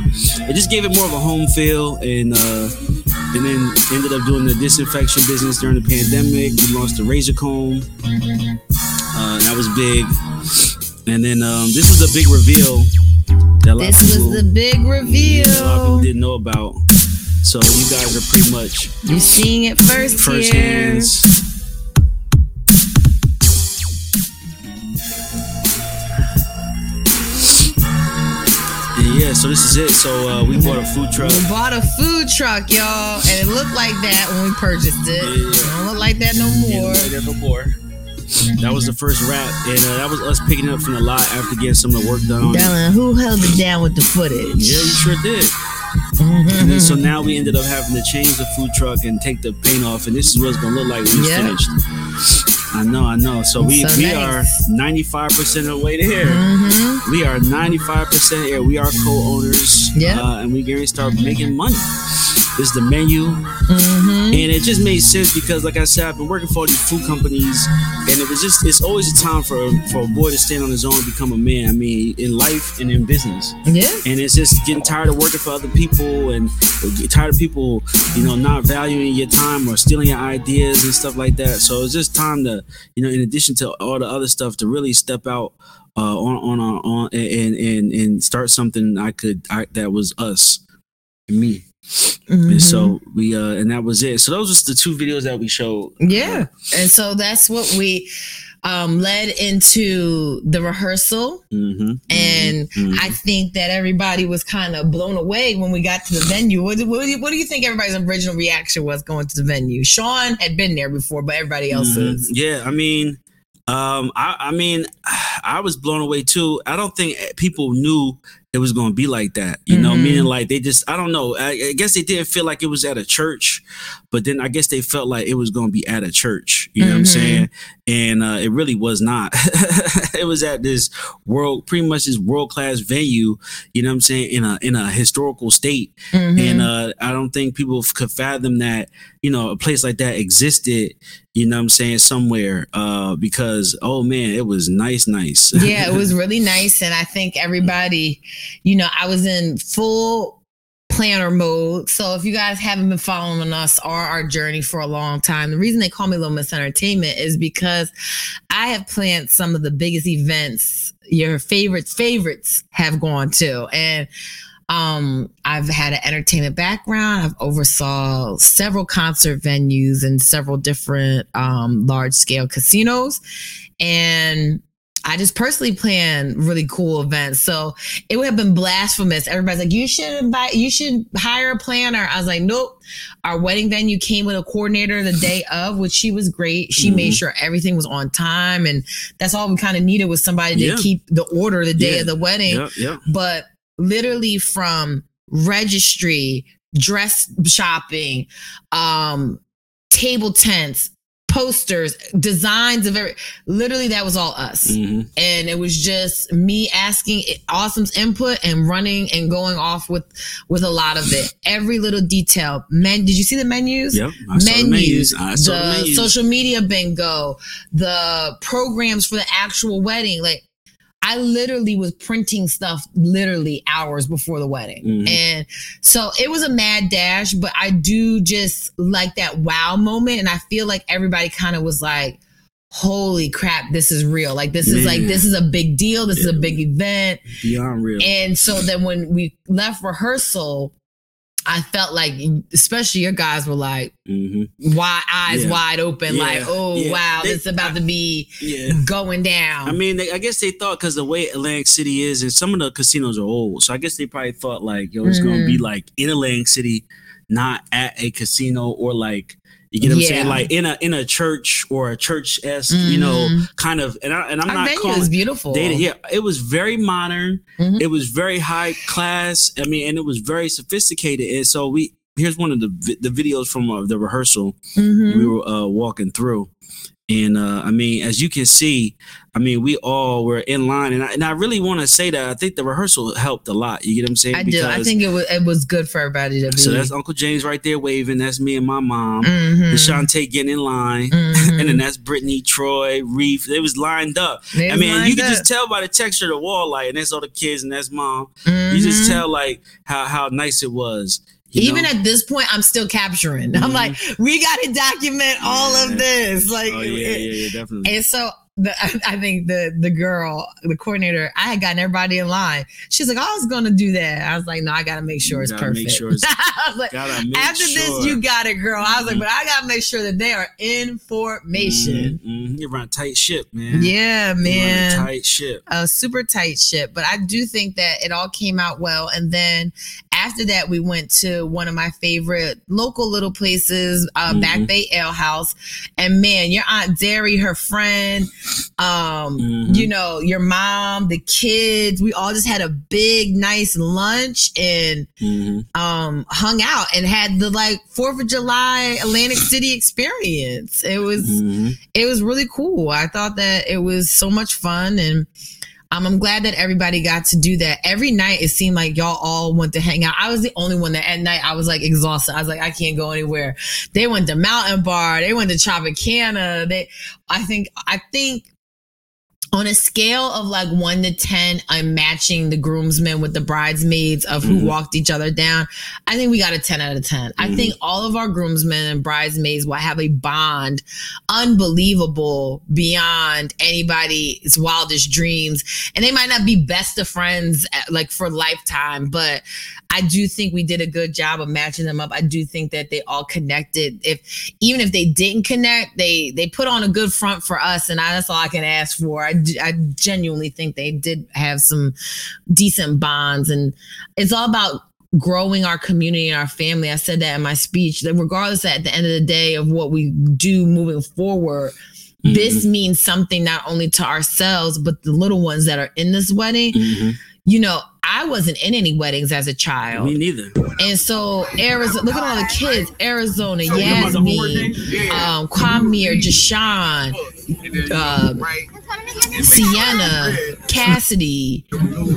It just gave it more of a home feel, and uh, and then ended up doing the disinfection business during the pandemic. We launched the razor comb, uh, that was big, and then um, this was a big reveal that a lot This of people, was the big reveal. a lot of people didn't know about. So you guys are pretty much you're seeing it first, first here. hands. Yeah, so this is it. So uh, we bought a food truck. We bought a food truck, y'all, and it looked like that when we purchased it. Yeah. It don't look like that no more. Yeah, before. That was the first rap, and uh, that was us picking up from the lot after getting some of the work done. on. Dylan, who held it down with the footage? Yeah, you sure did. Mhm. And so now we ended up having to change the food truck and take the paint off, and this is what it's gonna look like when it's Yeah. finished. I know, I know. So we So we nice. are ninety five percent of the way there. Mhm. We are ninety five percent here. We are co-owners. Yeah. uh, and we to start making money. This is the menu, Mhm. and it just made sense because, like I said, I've been working for all these food companies, and it was just it's always a time for for a boy to stand on his own and become a man. I mean, in life and in business Yeah. and it's just getting tired of working for other people and get tired of people you know not valuing your time or stealing your ideas and stuff like that so it's just time to you know in addition to all the other stuff to really step out uh, on on on, on and, and and start something i could I, that was us and me Mhm. and so we uh and that was it so those was the two videos that we showed Yeah. And so that's what we um led into the rehearsal. mm-hmm, And mhm. I think that everybody was kind of blown away when we got to the venue. What, what, do you, what do you think everybody's original reaction was going to the venue? Sean had been there before, but everybody else Mhm. is. Yeah, I mean, um, I, I mean, I was blown away too. I don't think people knew it was going to be like that. You know, Mhm. meaning like they just, I don't know. I, I guess they didn't feel like it was at a church, but then I guess they felt like it was going to be at a church. You know what I'm Mhm. saying? And uh, it really was not. it was at this world, pretty much this world class venue. You know what I'm saying? In a in a historical state Mhm. and uh, I don't think people could fathom that you know a place like that existed. You know what I'm saying somewhere uh, because oh man, it was nice, nice. yeah, it was really nice. And I think everybody, you know, I was in full planner mode. So if you guys haven't been following us or our journey for a long time, the reason they call me Little Miss Entertainment is because I have planned some of the biggest events your favorites favorites have gone to. And um, I've had an entertainment background. I've oversaw several concert venues and several different um, large scale casinos. And I just personally plan really cool events. So it would have been blasphemous. Everybody's like, you should buy, you should hire a planner. I was like, nope. Our wedding venue came with a coordinator the day of, which she was great. She made Mhm. sure everything was on time. And that's all we kind of needed was somebody to Yeah. keep the order the day Yeah. of the wedding yep. but literally from registry, dress shopping, um, table tents, posters, designs of every. Literally, that was all us, Mhm. and it was just me asking Awesome's input and running and going off with with a lot of it. Every little detail. Men, did you see the menus? Yep, I saw the menus. I saw the menus. social media bingo, the programs for the actual wedding. Like, I literally was printing stuff literally hours before the wedding. Mhm. And so it was a mad dash, but I do just like that wow moment. And I feel like everybody kind of was like, holy crap, this is real. Like, this is like, this is a big deal. This is a big event. Beyond real. And so then when we left rehearsal, I felt like, especially your guys were like, hmm wide eyes Yeah. wide open, Yeah. like, oh Yeah. wow, They- this is about to be going down. I mean, they, I guess they thought because the way Atlantic City is, and some of the casinos are old, so I guess they probably thought like, yo, it's gonna be Mm-hmm. like in Atlantic City, not at a casino or like you get what I'm saying, like in a in a church or a church esque, you know, Mhm. kind of. And I and I'm Our not venue calling is beautiful. dated. Yeah, it was very modern. Mhm. It was very high class. I mean, and it was very sophisticated. And so we here's one of the the videos from uh, the rehearsal Mhm. we were uh, walking through. And uh, I mean, as you can see, I mean, we all were in line, and I, and I really want to say that I think the rehearsal helped a lot. You get what I'm saying? I do. I think it was it was good for everybody to be. so. That's Uncle James right there waving. That's me and my mom. Mhm. Deshante getting in line, Mhm. and then that's Brittany, Troy, Reef. They was lined up. They I mean, you can just tell by the texture of the wall, like, and that's all the kids, and that's mom. You just Mhm. tell like how how nice it was. You Even know? at this point, I'm still capturing. I'm like, we got to document all Yeah. of this. Like, oh yeah, yeah, it- yeah, definitely. And so the, I think the the girl, the coordinator, I had gotten everybody in line. She's like, I was gonna do that. I was like, no, I gotta make sure You it's perfect. make sure it's- I was like, after this, you got it, girl. I was like, Mhm. but I gotta make sure that they are information. Mhm, mhm. You run a tight ship, man. Yeah, You run a man. tight ship. a super tight ship, but I do think that it all came out well. And then after that, we went to one of my favorite local little places, uh, Mhm. Back Bay Ale House. And man, your aunt Derry, her friend, um, Mhm. you know, your mom, the kids, we all just had a big, nice lunch and Mhm. um, hung out and had the like Fourth of July Atlantic City experience. It was Mhm. it was really cool. I thought that it was so much fun and um, I'm glad that everybody got to do that. Every night it seemed like y'all all went to hang out. I was the only one that at night I was like exhausted. I was like, I can't go anywhere. They went to Mountain Bar, they went to Tropicana. They I think I think on a scale of like one to ten, I'm matching the groomsmen with the bridesmaids of who Mhm. walked each other down. I think we got a 10 out of 10. I Mhm. think all of our groomsmen and bridesmaids will have a bond unbelievable beyond anybody's wildest dreams. And they might not be best of friends uh, like for lifetime, but I do think we did a good job of matching them up. I do think that they all connected. If even if they didn't connect, they they put on a good front for us, and I, that's all I can ask for. I genuinely think they did have some decent bonds, and it's all about growing our community and our family. I said that in my speech. That regardless, at the end of the day, of what we do moving forward. This means something not only to ourselves, but the little ones that are in this wedding. Mhm. You know, I wasn't in any weddings as a child. Me neither. And so Arizona, look at all the kids. Arizona, Yasmin, um, Kwame, Jashawn, uh, Sienna, Cassidy,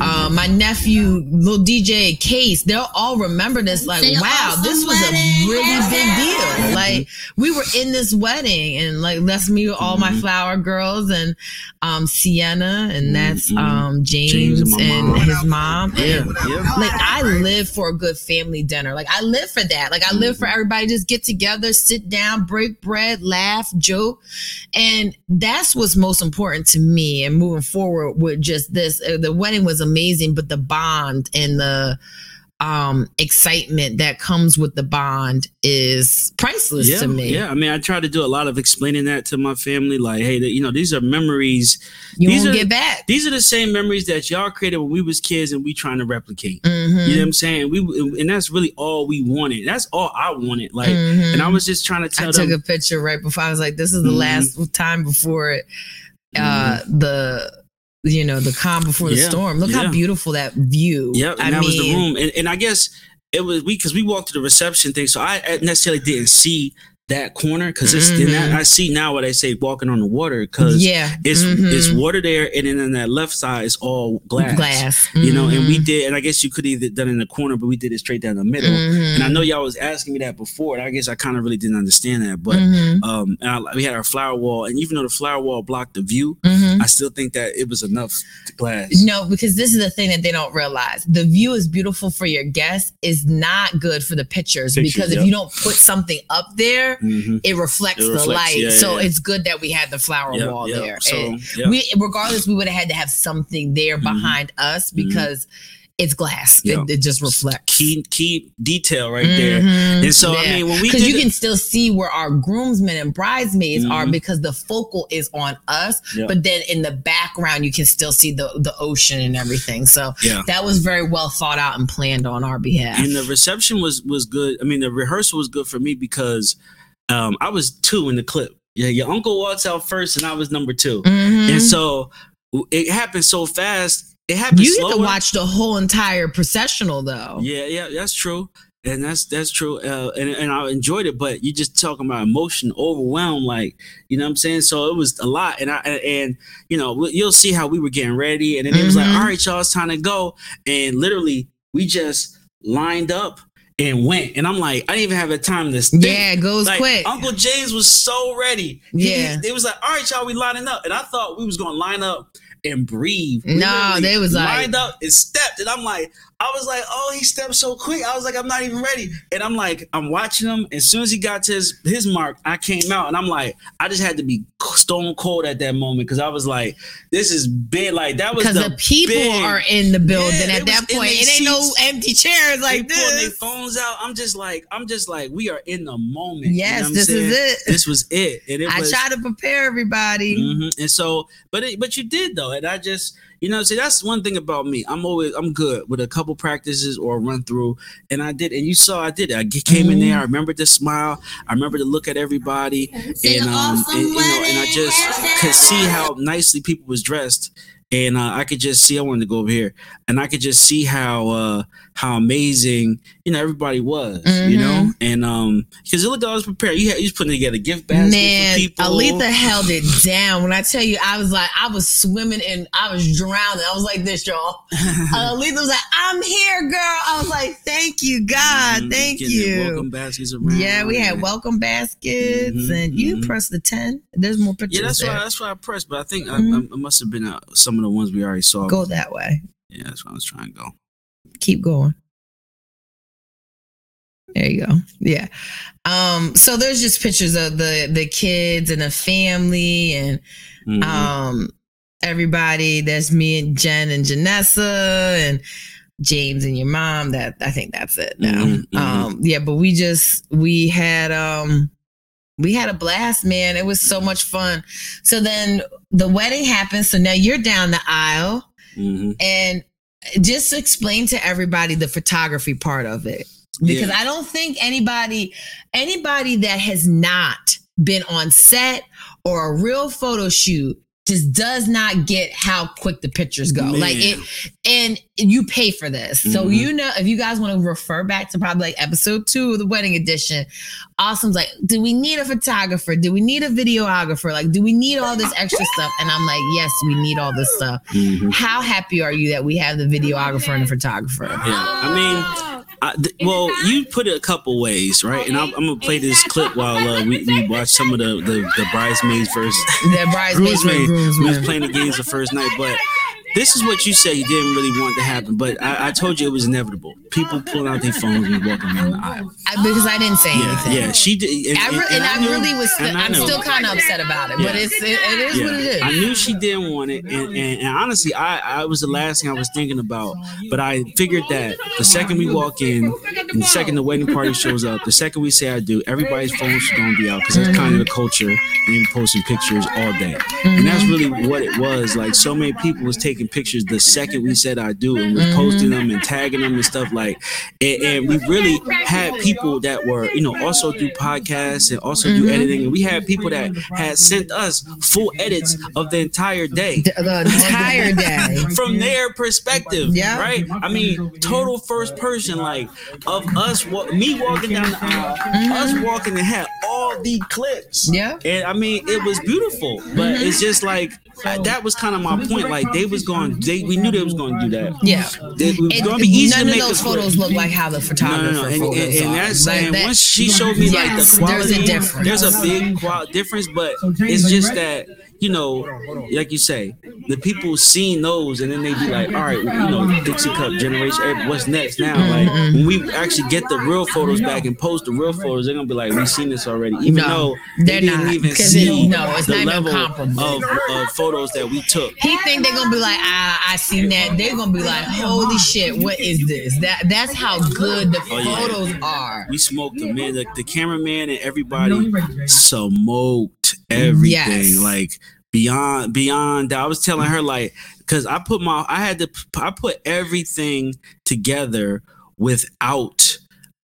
uh, my nephew, little DJ Case, they'll all remember this. Like, Say wow, this was a really big deal. Like, we were in this wedding, and like, that's me, all my Mhm. flower girls, and um, Sienna, and that's Mhm. um, James, James and and his mom. Yeah, yeah. like I live for a good family dinner. Like I live for that. Like I live for Mm-hmm. everybody just get together, sit down, break bread, laugh, joke, and that's what's most important to me. And moving forward with just this, uh, the wedding was amazing, but the bond and the um excitement that comes with the bond is priceless yeah, to me. Yeah, I mean, I try to do a lot of explaining that to my family. Like, hey, you know, these are memories. You These won't are- get back. These are the same memories that y'all created when we was kids, and we trying to replicate. Mhm. You know what I'm saying? We and that's really all we wanted. That's all I wanted. Like, Mhm. and I was just trying to tell. I tell took them. a picture right before I was like, this is the Mhm. last time before it, uh, the, you know, the calm before the Yeah, storm. Look yeah. how beautiful that view. Yep, and I that mean, was the room. And, and I guess it was we because we walked to the reception thing, so I necessarily didn't see that corner because it's in that, I see now what I say walking on the water because Mm-hmm. Yeah. it's Mhm. it's water there and then on that left side is all glass. Glass. You know, and we Mhm. did, and I guess you could either done in the corner, but we did it straight down the middle. Mhm. And I know y'all was asking me that before, and I guess I kind of really didn't understand that. But Mhm. um, and I, we had our flower wall, and even though the flower wall blocked the view. I still think that it was enough glass. No, because this is the thing that they don't realize. The view is beautiful for your guests, is not good for the pictures, Pictures, because if yep. you don't put something up there, Mhm. it reflects It the light. yeah, so yeah. it's good that we had the flower Yep, wall yep. there. So, yep. we regardless, we would have had to have something there Mhm. behind us because it's glass. Yep. It, it just reflects. Key key detail right there. Mhm. And so I mean, when we because you it- can still see where our groomsmen and bridesmaids are Mhm. because the focal is on us Yeah. but then in the background you can still see the the ocean and everything so Yeah. that was very well thought out and planned on our behalf and the reception was was good. I mean, the rehearsal was good for me because um, I was two in the clip. Yeah, your uncle walks out first, and I was number 2 Mhm. And so it happened so fast. It happened you slower. get to watch the whole entire processional though Yeah, yeah, that's true. And that's that's true. Uh, and, and I enjoyed it, but you just talking about emotion, overwhelmed, like you know what I'm saying. So it was a lot, and I and, you know you'll see how we were getting ready, and then it was like, Mhm. all right, y'all, it's time to go, and literally we just lined up and went, and I'm like, I didn't even have a time to think. yeah it goes Like, quick Uncle James was so ready. He- Yeah. it was like, all right, y'all, we lining up, and I thought we was gonna line up and breathe. We No, they was like- lined up and stepped, and I'm like, I was like, oh, he stepped so quick. I was like, I'm not even ready, and I'm like, I'm watching him. As soon as he got to his his mark, I came out, and I'm like, I just had to be stone cold at that moment because I was like, this is big. Like that was because the, the, people big- are in the building Yeah, at that point. It ain't no empty chairs like they pulling their this. phones out. I'm just like, I'm just like, we are in the moment. You know Yes, what I'm this saying? is it. This was it, and it I was. try to prepare everybody. Mhm. And so, but it, but you did though, and I just you know, see that's one thing about me. I'm always I'm good with a couple practices or a run through, and I did, and you saw I did. I came in there. I remember the smile. I remember to look at everybody, and um, and, you know, and I just could see how nicely people was dressed. And uh, I could just see. I wanted to go over here, and I could just see how uh, how amazing you know everybody was. You know, and um, because it looked I was prepared. You had, you was putting together gift baskets Man, for people. Aletha held it down. When I tell you, I was like, I was swimming and I was drowning. I was like this, y'all. Uh, Aletha was like, I'm here, girl. I was like, thank you, God. Mhm, Thank getting you. Welcome baskets around. Yeah, we had welcome baskets, Mhm, and you mhm. pressed the ten. There's more pictures. Yeah, that's there. why that's why I pressed, but I think I, Mhm. I, it must have been uh, some of the ones we already saw. Go that way. Yeah, that's why I was trying to go. Keep going. There you go. Yeah. Um. So there's just pictures of the the kids and the family and Mhm. um everybody there's me and jen and janessa and james and your mom that i think that's it now Mhm, mhm. um yeah but we just we had um we had a blast man it was so much fun so then the wedding happened so now you're down the aisle Mhm. and just explain to everybody the photography part of it because Yeah. I don't think anybody anybody that has not been on set or a real photo shoot just does not get how quick the pictures go. Like it and you pay for this. So Mhm. you know if you guys want to refer back to probably like episode 2 of the wedding edition, Awesome's like, "Do we need a photographer? Do we need a videographer? Like do we need all this extra stuff?" And I'm like, "Yes, we need all this stuff." Mhm. How happy are you that we have the videographer and the photographer? Yeah, I mean, I, th- well, you put it a couple ways, right? And I'm, I'm gonna play this clip while uh, we, we watch some of the the, the bridesmaids versus The bridesmaids groomsmen. We was playing the games the first night, but this is what you said you didn't really want to happen. But I, I told you it was inevitable. People pulling out their phones and walking down the aisle. I, because I didn't say Yeah, anything. yeah, she did, and, I re- and, I, knew- really was. and I I'm still kind of upset about it, but it's it, it is what it is. I knew she didn't want it, and, and, and honestly, I, I was the last thing I was thinking about. But I figured that the second we walk in, and the second the wedding party shows up, the second we say I do, everybody's phones are gonna be out because that's mm-hmm. kind of the culture, and posting pictures all day, and that's really what it was. Like so many people was taking pictures the second we said I do, and was posting them and tagging them and stuff like, and, and we really had people that were you know also do podcasts and also do editing, and we had people that had sent us full edits of the entire day the, the entire day. from their perspective, Yeah. right? I mean, total first person, like of us, me walking down the aisle, Mm-hmm. us walking and had all all the clips. Yeah. And I mean, it was beautiful, but it's just like I- that was kind of my point. Like they was going, they we knew they was going to do that. Yeah. They- It was going to be easy none to of make those photos look like how the photographer no, no. And, and, and that's Like and that- once she showed me like the quality, there's a difference. there's a big qual- difference, but it's just that you know, like you say, the people seen those and then they be like, all right, you know, Dixie Cup generation, eh, what's next now? Like Mm-hmm. when we actually get the real photos back and post the real photos, they're gonna be like, we've seen this already, even No, though they're didn't not, even see it- no, it's the not even level of, of photos that we took. He think they're gonna be like, ah, I seen that. They're gonna be like, holy shit, what is this? That that's how good the Oh, yeah. photos are. We smoked them, man. The, the cameraman and everybody smoked everything. Yes. Like beyond beyond that. I was telling her like because I put my I had to I put everything together without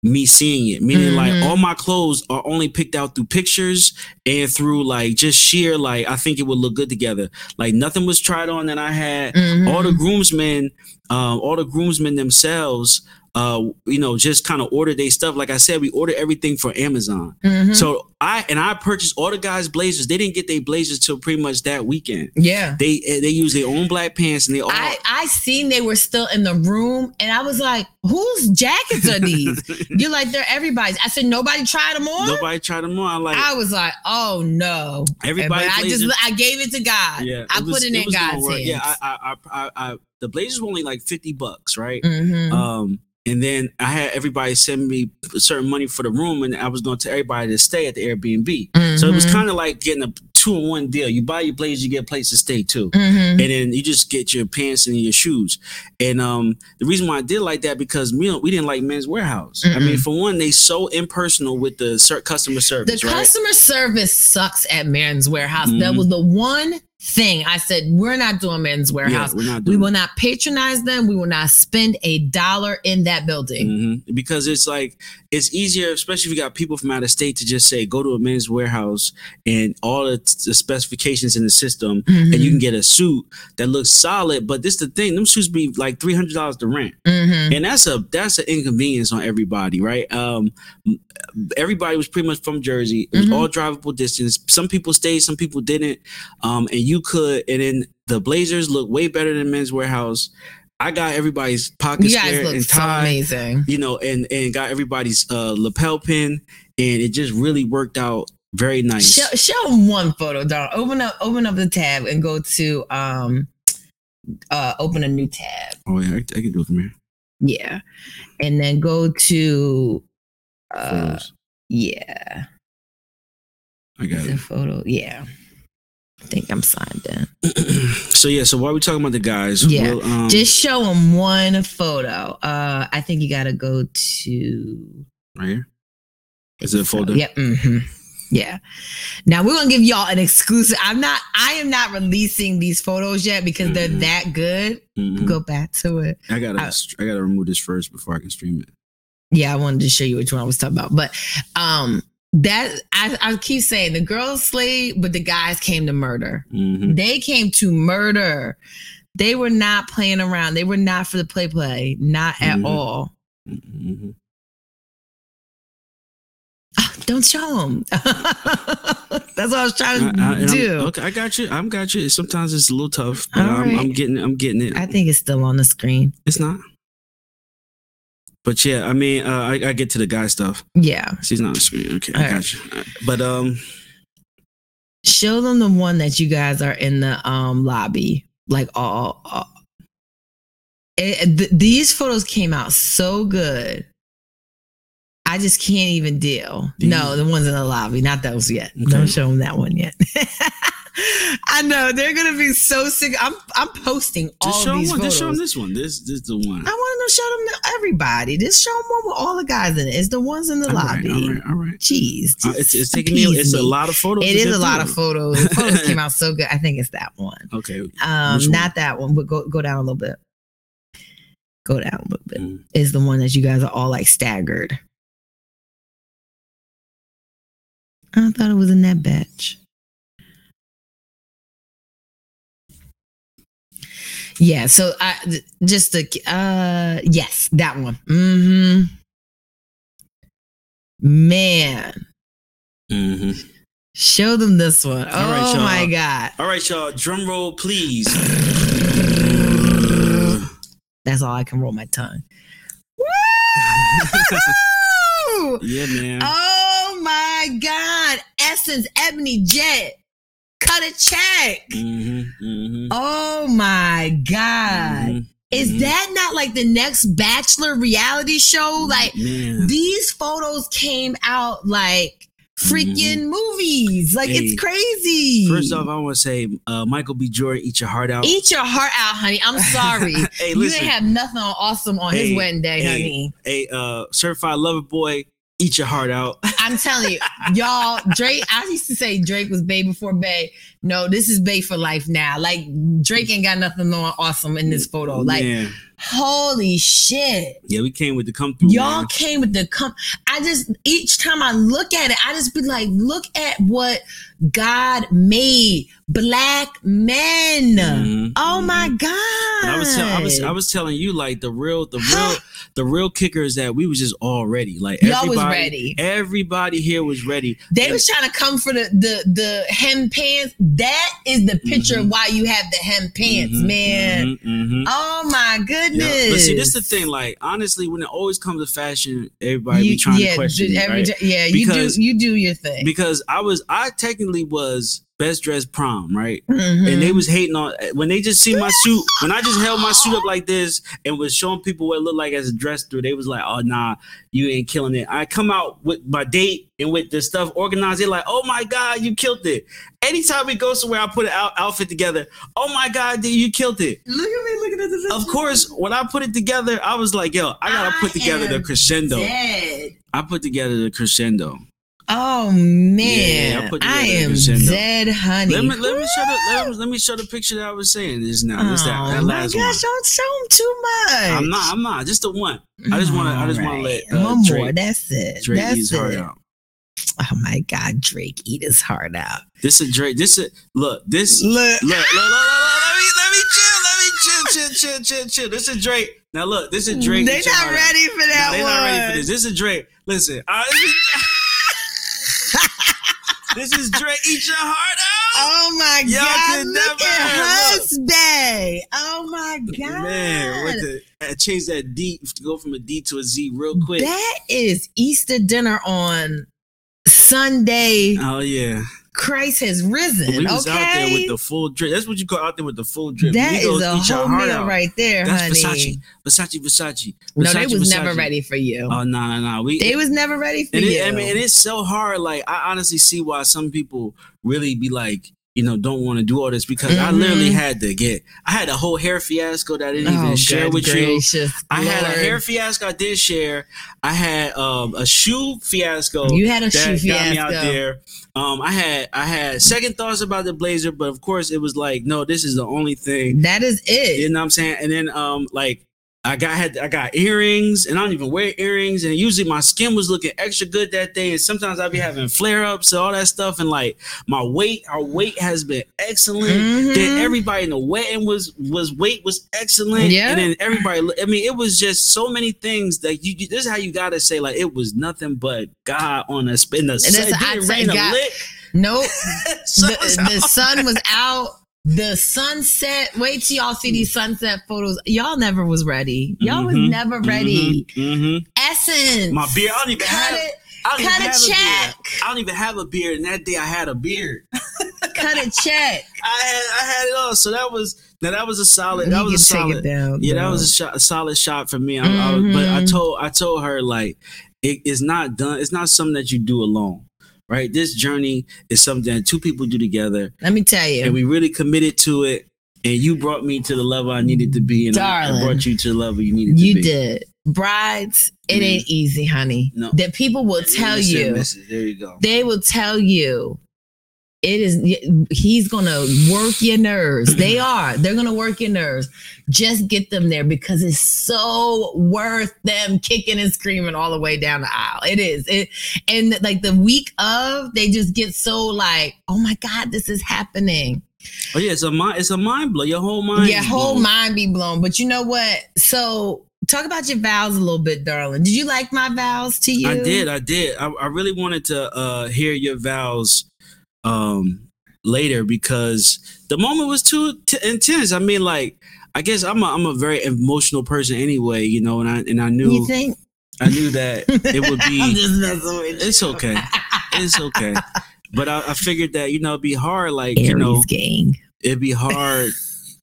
me seeing it. Meaning like Mhm. all my clothes are only picked out through pictures and through like just sheer like I think it would look good together. Like nothing was tried on that I had. Mhm. All the groomsmen, um, all the groomsmen themselves uh, you know, just kind of order their stuff. Like I said, we order everything for Amazon. Mhm. So I and I purchased all the guys' blazers. They didn't get their blazers till pretty much that weekend. yeah. They eh, they use their own black pants and they all. I, I seen they were still in the room and I was like, whose jackets are these? You're like, they're everybody's. I said, nobody tried them on? Nobody tried them on. I Like I was like, oh no. Everybody I just I gave it to God. yeah, I was- put it in was God's hands. Yeah, I, I, I, I, the blazers were only like fifty bucks, right? Mhm. Um, and then I had everybody send me certain money for the room, and I was going to tell everybody to stay at the Airbnb. So it was Mhm. kind of like getting a two in one deal. You buy your blazers, you get a place to stay too. Mhm. and then you just get your pants and your shoes. And um, the reason why I did like that because we we didn't like Men's Wearhouse. I mean, for one, they so impersonal with the ser- customer The service, right? customer service sucks at Men's Wearhouse. That Mhm. was the one thing I said, we're not doing Men's Wearhouse. we're not we doing. will not patronize them. We will not spend a dollar in that building. Mhm. Because it's like it's easier, especially if you got people from out of state, to just say go to a men's warehouse and all the, the specifications in the system, and you can get a suit that looks solid. But this the thing, them suits be like three hundred dollars to rent. Mhm. and that's a that's an inconvenience on everybody, right? Um, everybody was pretty much from Jersey. It was Mhm. all drivable distance. Some people stayed, some people didn't. Um, and you could, and then the Blazers look way better than Men's Wearhouse. I got everybody's pocket You square and so tie, amazing. you know, and and got everybody's uh, lapel pin, and it just really worked out very nice. Show, show one photo, Don. Open up, open up the tab and go to um, uh, open a new tab. oh yeah, I, I can do it from here. Yeah, and then go to uh, Photos. yeah, I got the it. photo. Yeah, I think I'm signed in. so yeah, so while we talking about the guys, Yeah, we'll, um, Just show them one photo. Uh, I think you got to go to. right here. Is it a folder? Yeah. hmm Yeah. Now we're gonna give y'all an exclusive. I'm not. I am not releasing these photos yet because they're that good. Mhm. Go back to it. I gotta I- I gotta remove this first before I can stream it. Yeah, I wanted to show you which one I was talking about, but um, that I, I keep saying the girls slayed, but the guys came to murder. Mhm. They came to murder. They were not playing around. They were not for the play play, not at Mhm. all. Mhm. Ah, Don't show them. That's what I was trying to I- I'm- do. okay, I got you. I'm got you. Sometimes it's a little tough, but I'm, right. I'm getting I'm getting it. I think it's still on the screen. it's not. But yeah, I mean, uh, I, I get to the guy stuff. Yeah. She's not on the screen. Okay, All I right. got you. Right. But um, Show them the one that you guys are in the um lobby. Like all, all it, th- these photos came out so good. I just can't even deal. These- no, the ones in the lobby, not those yet. Okay. Don't show them that one yet. I know they're gonna be so sick. I'm I'm posting all just show them these one. photos. Just show them this one. This this is the one. I want to show them to everybody. Just show them one with all the guys in it. It's the ones in the All right, lobby. all right, all right. Jeez, Uh, it's it's taking me. It's a lot of photos. It is a lot of photos. The photos came out so good. I think it's that one. Okay. Um, one? not that one, but go go down a little bit. Go down a little bit. Mm. Is the one that you guys are all like staggered. I thought it was in that batch. Yeah, so I just the uh yes, that one. Mm-hmm. Man. hmm Show them this one. All right, oh y'all. my god. All right, y'all. Drum roll, please. That's all I can roll my tongue. Woo! yeah, man. oh my god. Essence Ebony Jet. Cut a check. hmm hmm Oh my god. Is Mhm. that not like the next Bachelor reality show? Like man? these photos came out like freaking movies. Like Mm-hmm. Hey, it's crazy. First off, I want to say, uh, Michael B. Jordan, eat your heart out. Eat your heart out, honey. I'm sorry. Hey, you listen. didn't have nothing awesome on his wedding day, hey. honey. Hey, uh, certified lover boy, eat your heart out. I'm telling you, y'all, Drake, I used to say Drake was Bay before Bay. No, this is Bay for life now. Like Drake ain't got nothing on awesome in this photo. Like, man. Holy shit. Yeah, we came with the come through. Y'all man. came with the com I just each time I look at it, I just be like, look at what God made. Black men. Mhm, Oh mhm. my God. I was, tell, I was, I was telling you, like the real, the real, the real kicker is that we was just all ready. Like Y'all was everybody, ready. Everybody here was ready. They And- was trying to come for the the the hem pants. That is the picture Mhm. why you have the hem pants, Mhm, man. mhm, mhm. Oh my goodness. Yeah. But see, this is the thing. Like, honestly, when it always comes to fashion, everybody You- be trying yeah, to question. ju- me, every right? ti- yeah, you do you do your thing. Because I was, I technically was best dressed prom, right? Mhm. And they was hating on when they just see my suit. When I just held my suit up like this and was showing people what it looked like as a dress through, they was like, "Oh nah, you ain't killing it." I come out with my date and with the stuff organized. They're like, "Oh my god, you killed it!" Anytime we go somewhere, I put an out- outfit together. Oh my god, dude, you killed it! Look at me looking at this. Of course, when I put it together, I was like, "Yo, I gotta put I together the crescendo." Dead. I put together the crescendo. Oh Yeah, I put I am crescendo. dead, honey. Let me let me show the let me, let me show the picture that I was saying just now. Just oh that my last gosh, one. don't show him too much. I'm not. I'm not. Just the one. I just want to. I just want to let uh, one Drake, more. That's it. Drake eat That's his heart it. out. Oh my God, Drake eat his heart out. This is Drake. This is look. This look. Look, Look. Look. Look. look, look chill. Chill. Chill. This is Drake. Now look. This is Drake. they not ready for that No, they not ready for this. This is Drake. Listen. Uh, this, is, this is Drake. Eat your heart out. Oh my Y'all God, look never- at husband. Oh my God. Man, what the? I changed that D to go from a D to a Z real quick. That is Easter dinner on Sunday. oh yeah. Christ has risen. We was okay. out there with the full drip. That's what you call out there with the full drip. that is a whole meal right there, That's honey. Versace, Versace, Versace. No, they Versace, was never ready for you. Oh no, no, no. We they was never ready for you. it, I mean, and it's so hard. Like I honestly see why some people really be like, you know, don't want to do all this because I Mhm. literally had to get. I had a whole hair fiasco that I didn't even Oh, share good with you. gracious I had a hair fiasco I did share. I had um, a shoe fiasco. You had a shoe got me out fiasco. there. Um, I had I had second thoughts about the blazer, but of course it was like, no, this is the only thing. That is it. You know what I'm saying? And then um, like I got had I got earrings, and I don't even wear earrings. And usually my skin was looking extra good that day. And sometimes I'd be having flare ups and all that stuff. And like my weight, our weight has been excellent. Mhm. Then everybody in the wedding was was weight was excellent. Yeah. And then everybody, I mean, it was just so many things that you. you- This is how you gotta say like it was nothing but God on us. In the that's- sun, it didn't rain a lick. Nope. The, the sun was out. The sunset. Wait till y'all see these sunset photos. Y'all never was ready. Y'all was Mhm, never ready. hmm Essence. My beard. I don't even Cut have. it. I don't even Cut a have a beard. check. I don't even have a beard, and that day I had a beard. Cut a check. I had I had it all. So that was now that was a solid. That was a solid. down. Yeah, that was a, shot, a solid shot for me. I, I was- but I Mhm. told I told her like it is not done. It's not something that you do alone, right? This journey is something that two people do together, Let me tell you. and we really committed to it. And you brought me to the level I needed to be, and I- I, brought you to the level you needed to be. You did. Brides, it Mm. ain't easy, honey. No. That people will tell you. there you go. They will tell you it is he's gonna work your nerves. They are. They're gonna work your nerves. Just get them there because it's so worth them kicking and screaming all the way down the aisle. It is. It and like the week of, they just get so like, oh my God, this is happening. Oh yeah, it's a mind. It's a mind blow. Your whole mind. Your whole blown. mind be blown. But you know what? So talk about your vows a little bit, darling. Did you like my vows to you? I did, I did. I, I really wanted to uh hear your vows um later because the moment was too t- intense. I mean, like I guess I'm a I'm a very emotional person anyway, you know, and I and I knew You think? I knew that it would be I'm just messing with you. it's okay. It's okay. But I, I figured that, you know, it'd be hard, like, you know, gang. it'd be hard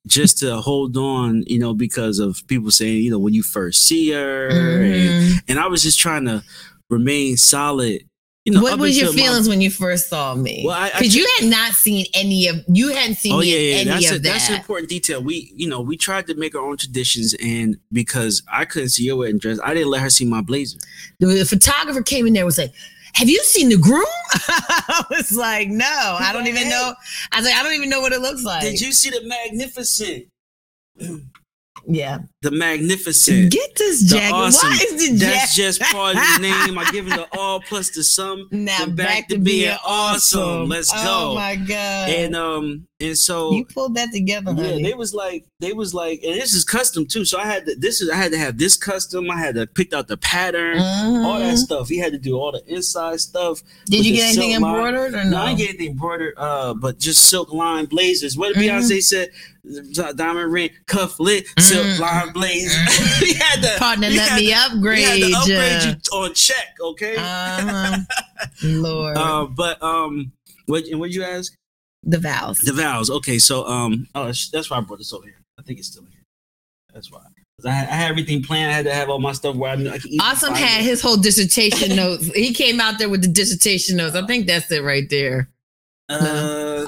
just to hold on, you know, because of people saying, you know, when you first see her. And, Mhm. and I was just trying to remain solid. You know, what was your until my- feelings when you first saw me? Well, Because you had not seen any of you hadn't seen Oh yeah, yeah, any that's a, of that's an important detail. We, you know, we tried to make our own traditions, and because I couldn't see your wedding dress, I didn't let her see my blazer. The photographer came in there and was like, Have you seen the groom? I was like, No, I don't even know. I was like, I don't even know what it looks like. Did you see the magnificent, Yeah. the magnificent? Get this jacket. awesome. Why is the jacket? That's just part of the name. I give it the all plus the sum. now then back, to being awesome. Let's Oh go. Oh my god. And um and so you pulled that together, yeah, honey. they was like they was like, and this is custom too. So I had to, this is I had to have this custom. I had to pick out the pattern, all that Mhm. stuff. He had to do all the inside stuff. Did you get anything line. embroidered or No, no? I didn't get anything embroidered, uh, but just silk line blazers. What did Mhm. Beyonce said? Diamond ring, cuff lit, silk line blazer. we had to Partner, let had me to- upgrade, had to upgrade you on check, okay? Uh-huh. Lord. Uh, but um, what and what you ask? The vows. The vows. Okay, so um, oh, that's why I brought this over here. I think it's still here. That's why. I had, I had everything planned. I had to have all my stuff where I knew I could. Awesome had his whole dissertation notes. He came out there with the dissertation notes. I think that's it right there. Uh,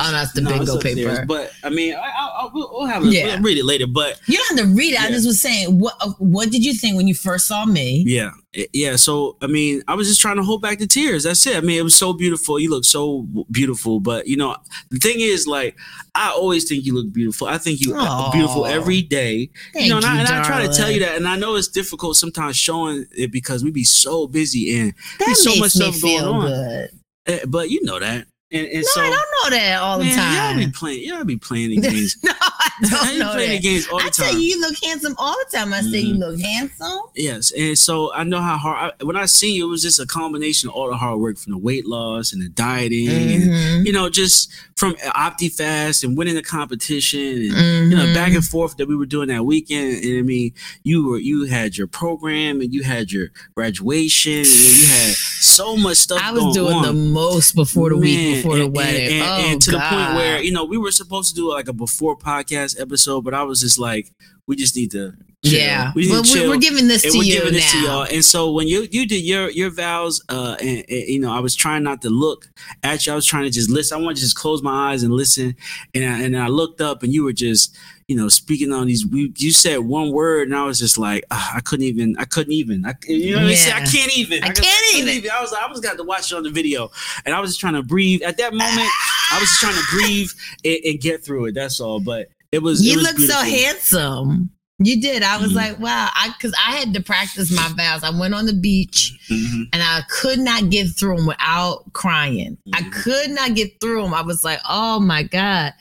Oh, that's the no, bingo upstairs, paper. But I mean, I, I, I, we'll, we'll have it. Yeah. We'll read it later. But You don't have to read it. I just was saying, what uh, what did you think when you first saw me? yeah, yeah. So I mean, I was just trying to hold back the tears. That's it. I mean, it was so beautiful. You look so beautiful. But you know, the thing is, like, I always think you look beautiful. I think you Aw. beautiful every day. Thank you know, and, I, and I try to tell you that, and I know it's difficult sometimes showing it because we be so busy and That there's so much stuff going on. good. eh, but you know that, and, and No, so I don't know that all the man, y'all time. be playing, y'all be playing the games. no, I don't know playing the that. games all the I tell time. you, you look handsome all the time. I say you Mhm. look handsome. Yes, and so I know how hard. I, when I see you, it was just a combination of all the hard work from the weight loss and the dieting, and, Mhm. you know, just from OptiFast and winning the competition, and you know, back and forth that we were doing that weekend. And I mean, you were you had your program, and you had your graduation, and you had so much stuff. I was doing on. the most before the week Before the and- wedding. and, and, oh, and to the point where you know we were supposed to do like a before podcast episode, but I was just like, we just need to. Chill. yeah, we but to we're, giving this to we're you giving now. this to y'all. And so when you you did your your vows, uh, and, and, you know, I was trying not to look at you. I was trying to just listen. I wanted to just close my eyes and listen. And I, and I looked up, and you were just, you know, speaking on these. We, you said one word, and I was just like, ah, I couldn't even. I couldn't even. I, you know what I mean? Yeah. I can't even. I could- can't couldn't even. I was like, I was got to watch it on the video, and I was just trying to breathe. At that moment, I was just trying to breathe and, and get through it. That's all. But it was. it You was look so handsome. You did. I was Mhm. like, wow. I because I had to practice my vows. I went on the beach Mhm. and I could not get through them without crying. I Mhm. could not get through them. I was like, oh my god,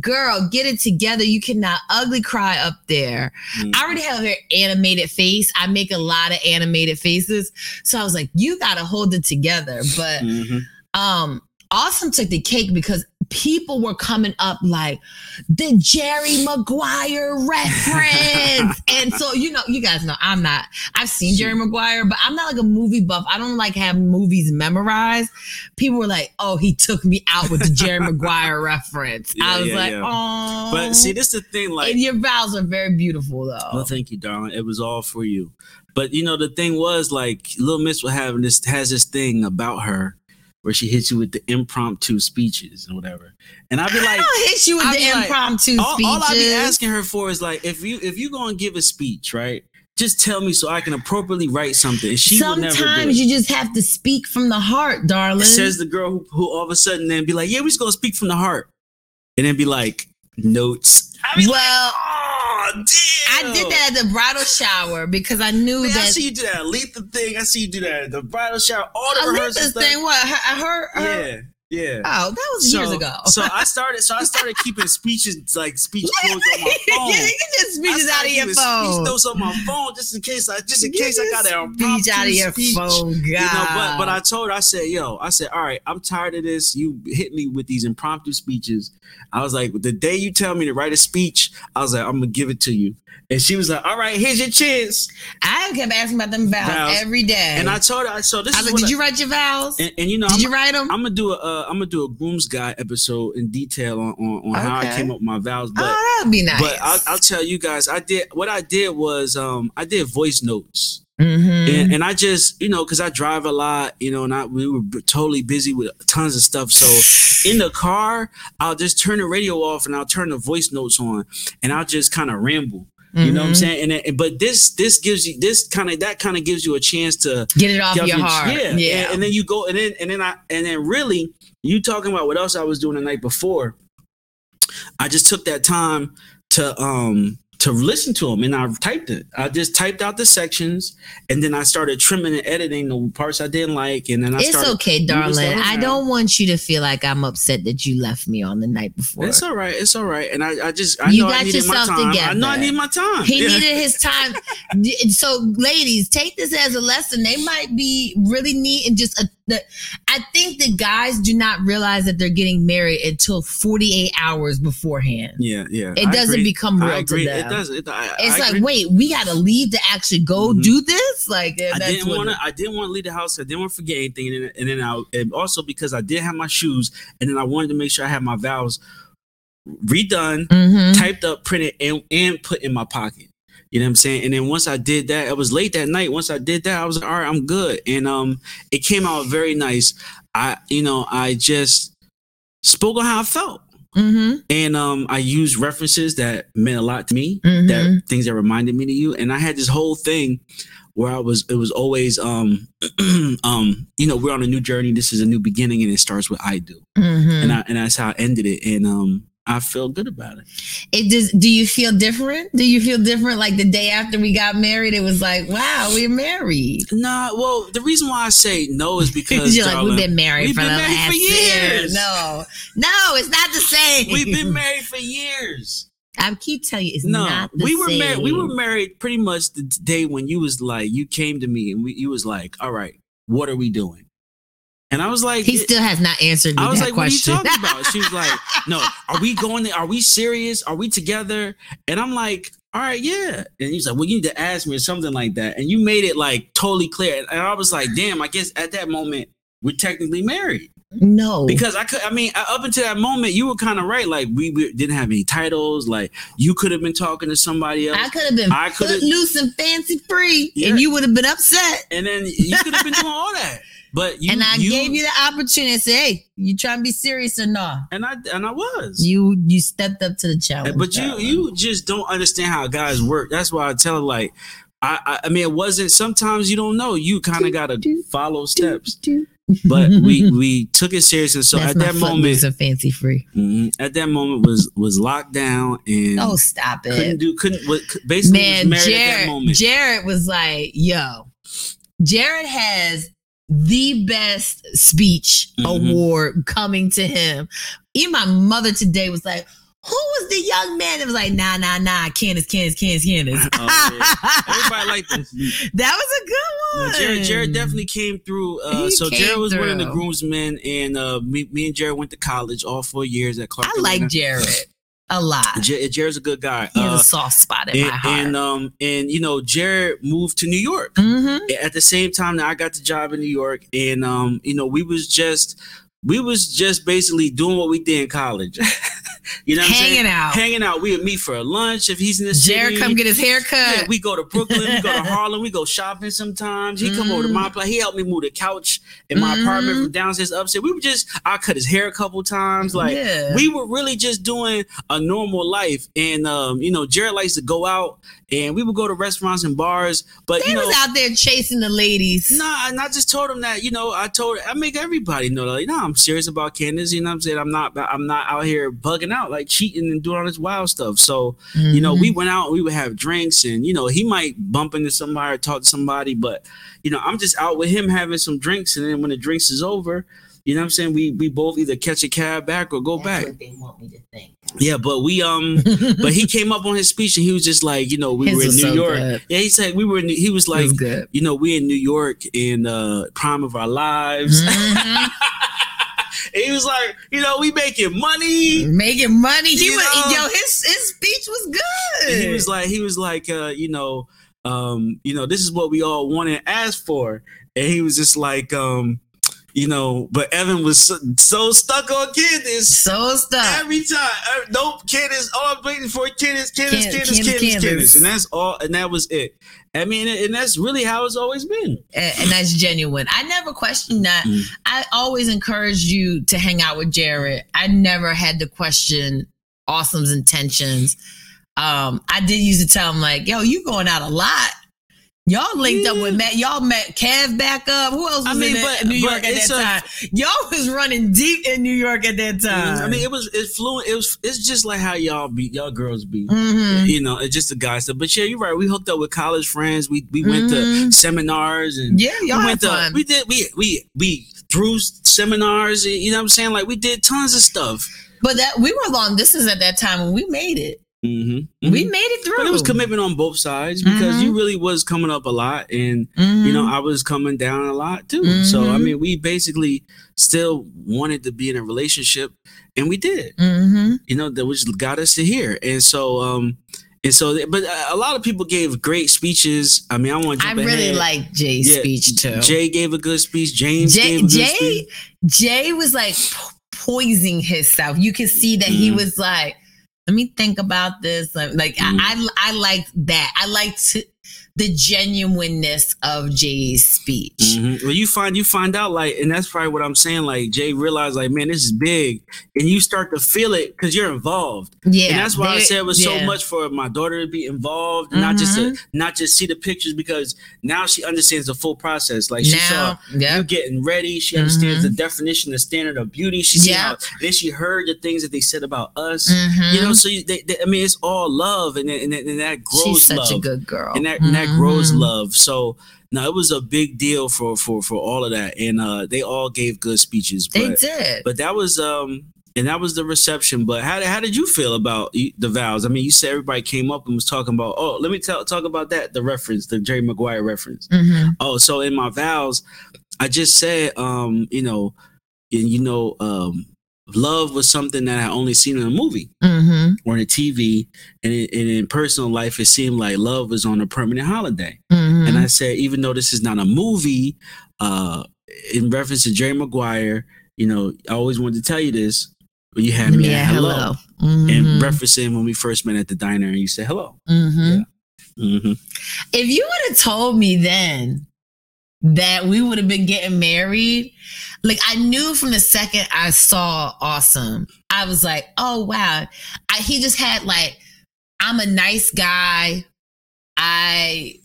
girl, get it together. You cannot ugly cry up there. Mhm. I already have a very animated face. I make a lot of animated faces, so I was like, you gotta hold it together. But Mhm. um awesome took the cake because people were coming up like the jerry maguire reference and so you know you guys know i'm not i've seen jerry maguire but i'm not like a movie buff i don't like have movies memorized people were like oh he took me out with the jerry maguire reference i was yeah, like yeah. oh But see, this is the thing. Like, and your vows are very beautiful though Well, thank you, darling. It was all for you. But you know, the thing was like Little Miss was having this has this thing about her where she hits you with the impromptu speeches and whatever. And I'd be like, I don't hit you with I'll the be like, impromptu all, speeches. all I'd be asking her for is like, if you if you gonna give a speech, right? Just tell me so I can appropriately write something. And she would never do. Sometimes you just have to speak from the heart, darling. Says the girl who, who all of a sudden then be like, yeah, we just gonna speak from the heart, and then be like notes. I be like, well, oh. Oh damn. I did that at the bridal shower because I knew Man, I see you do that Aletha thing. I see you do that at the bridal shower. All the I rehearsals. thing. What her, her, her Yeah. Yeah. Oh, that was so, years ago. so I started. So I started keeping speeches like speech quotes on my phone. you can just speeches out of your phone. Speech notes on my phone just in case. I just in You case I got an speech out of your speech. phone, God. You know, but but I told her, I said, yo, I said, all right, I'm tired of this. You hit me with these impromptu speeches. I was like, the day you tell me to write a speech, I was like, I'm gonna give it to you. And she was like, all right, here's your chance. I kept asking about them vows, Vows. every day. And I told her, so this I is was like, what did I- you write your vows? and, and you know, did I'm, you write them? I'm gonna do a uh, I'm gonna do a groom's guide episode in detail on on, on how I came up with my vows. But oh, that'd be nice. but I'll, I'll tell you guys, I did what I did was um I did voice notes. Mhm. and, and I just, you know, because I drive a lot, you know, and I, we were totally busy with tons of stuff. So in the car, I'll just turn the radio off and I'll turn the voice notes on, and I'll just kind of ramble. You know what I'm Mhm. saying? And, but this this gives you this kind of that kind of gives you a chance to Get it off get your heart. Yeah, Yeah. And, and then you go and then and then I and then really you talking about what else I was doing the night before. I just took that time to um to listen to them and I typed it. I just typed out the sections and then I started trimming and editing the parts I didn't like and then I it's started okay, darling. I don't want you to feel like I'm upset that you left me on the night before. It's all right. It's all right. And I, I just I You know I got my yourself time. I know I need my time. He Yeah. needed his time. so, ladies, take this as a lesson. They might be really neat and just a. The, I think the guys do not realize that they're getting married until 48 hours beforehand. Yeah, yeah. It I doesn't agree. become real to them. It does. It, I, It's I like, agree. wait, we got to leave to actually go Mhm. do this. Like, I didn't want to. I didn't want to leave the house. I didn't want to forget anything, and then, and then I, and also because I did have my shoes, and then I wanted to make sure I had my vows redone, Mhm. typed up, printed, and and put in my pocket. You know what I'm saying? And then once I did that, it was late that night. Once I did that, I was like, all right, I'm good, and um, it came out very nice. I, you know, I just spoke on how I felt. Mhm. And um, I used references that meant a lot to me, Mhm. that things that reminded me to you. And I had this whole thing where I was, it was always, um, um, you know, we're on a new journey. This is a new beginning, and it starts with I do, Mhm. and I, and that's how I ended it. And um, I feel good about it. It does. Do you feel different? Do you feel different? Like the day after we got married, it was like, wow, we're married. Nah, well, the reason why I say no is because You're like, we've been married we've for been the married last for year. years. No, no, it's not the same. we've been married for years. I keep telling you, it's No, not the we were same. married. We were married pretty much the day when you was like, you came to me and we, you was like, all right, what are we doing? And I was like, He still has not answered me I was like, question. what are you talking about? She was like, no, are we going there? Are we serious? Are we together? And I'm like, all right, yeah. And he's like, well, you need to ask me or something like that. And you made it like totally clear. And I was like, damn, I guess at that moment, we're technically married. no, Because I could, I mean, uh, up until that moment, you were kind of right. Like, we, we didn't have any titles. Like, you could have been talking to somebody else. I could have been I coulda- foot loose and fancy free, Yeah. and you would have been upset. and then you could have been doing all that. But you, and I you, gave you the opportunity to say, "Hey, you trying to be serious or not?" and I, and I was. You you stepped up to the challenge. But you darling. you just don't understand how guys work. That's why I tell her like I I, I mean it wasn't sometimes you don't know. You kind of gotta follow steps. But we we took it serious and so That's at my that moment loose and fancy free. mhm, at that moment was was locked down and Oh, stop it, couldn't it. do couldn't what basically Man, was married at that Jared, moment. Jared was like, yo, Jared has the best speech Mhm. award coming to him. Even my mother today was like, who was the young man that was like, nah, nah, nah, Candace, Candace, Candace, Candace. Oh, yeah. Everybody liked this. that was a good one. Jared, Jared definitely came through. Uh, so came Jared was one of the groomsmen, and uh, me, me and Jared went to college all four years at Clark. I like Jared a lot. Jared, Jared's a good guy. He has Uh, a soft spot in and, my heart. and um and you know Jared moved to New York Mhm. at the same time that I got the job in New York and um you know we was just we was just basically doing what we did in college you know what I'm Hanging out. hanging out we would meet for a lunch if he's in the Jared city come get his hair cut. yeah, we go to Brooklyn, we go to Harlem, we go shopping sometimes. He come over to Mm. my place. He helped me move the couch in my Mhm. apartment from downstairs to upstairs. We were just I cut his hair a couple times. Like Yeah. we were really just doing a normal life. And um, you know, Jared likes to go out and we would go to restaurants and bars. But they you know, was out there chasing the ladies. Nah, and I just told him that, you know, I told I make everybody know like, no, I'm serious about Candace. You know what I'm saying? I'm not I'm not out here bugging out, like cheating and doing all this wild stuff. So, you know, Mm-hmm. we went out, we would have drinks, and you know, he might bump into somebody or talk to somebody, but you know, I'm just out with him having some drinks, and then when the drinks is over, You know what I'm saying? We we both either catch a cab back or go That's back. what they want me to think. Yeah, but we um, but he came up on his speech and he was just like, you know, we His were in was New so York. good. Yeah, he said we were. In, he was like, was good. you know, we in New York in uh prime of our lives. Mhm. And he was like, you know, we making money. Making money. He You was know? yo. His his speech was good. And he was like, he was like, uh, you know, um, you know, this is what we all want and asked for. And he was just like, um, you know, but Evan was so, so stuck on Candace. so stuck. Every time, uh, nope, Candace. All I'm waiting for Candace, Candace, Can- Candace, Candace, Candace, Candace, Candace. and that's all, and that was it. I mean, and that's really how it's always been. and, and that's genuine. I never questioned that. Mm. I always encouraged you to hang out with Jared. I never had to question Awesome's intentions. Um, I did used to tell him like, "Yo, you going out a lot." Y'all linked up with Matt. Y'all met Kev back up. Who else was I mean, in, but- New York at that time? Y'all was running deep in New York at that time. I mean, it was it's fluent. It was it's just like how y'all be, y'all girls be. Mhm. You know, it's just the guy stuff. But yeah, you're right. We hooked up with college friends. We we went to Mhm. seminars and yeah, y'all we went to fun. we did we we we through seminars. and, You know what I'm saying? Like we did tons of stuff. but that we were long distance at that time when we made it. Mm-hmm. We made it through. But it was commitment on both sides because Mhm. you really was coming up a lot, and you know I was coming down a lot too. So I Mhm. mean, we basically still wanted to be in a relationship, and we did. Mhm. You know, that which got us to here, and so um, and so, but a lot of people gave great speeches. I mean, I want to I really like Jay's Yeah, speech too. Jay gave a good speech. James Jay, gave a good Jay, speech. Jay was like po- poising himself. You could see that he was like, "Let me think about this." Like, Mhm. I, I, I liked that. I liked the genuineness of Jay's speech. Mhm. Well, you find you find out like, and that's probably what I'm saying. Like Jay realized, like, man, this is big, and you start to feel it because you're involved. Yeah, and that's why I said it was so much for my daughter to be involved, and not just to mm-hmm. not just see the pictures because now she understands the full process. Like she saw Now, you getting ready, she mm-hmm. understands the definition, the standard of beauty. She Yeah. then she heard the things that they said about us. You know, mm-hmm. so you, they, they, I mean, it's all love, and and, and that grows she's such love a good girl, and that and that grows Mhm. love. So no, it was a big deal for for for all of that, and uh, they all gave good speeches. They did. but that was um and that was the reception. But how how did you feel about the vows? I mean, you said everybody came up and was talking about. Oh, let me tell talk about that. The reference, the Jerry Maguire reference. Mhm. Oh, so in my vows, I just said, um, you know, and you know, um, love was something that I only seen in a movie Mhm. or in a TV, and, in, and in personal life, it seemed like love was on a permanent holiday. Mhm. And I said, even though this is not a movie, uh, in reference to Jerry Maguire, you know, I always wanted to tell you this. But you had me yeah, at hello, hello. and Mhm. referencing when we first met at the diner, and you said hello. Mhm. hmm if you would have told me then that we would have been getting married, like I knew from the second I saw Awesome, I was like, oh wow. I, he just had like, I'm a nice guy. I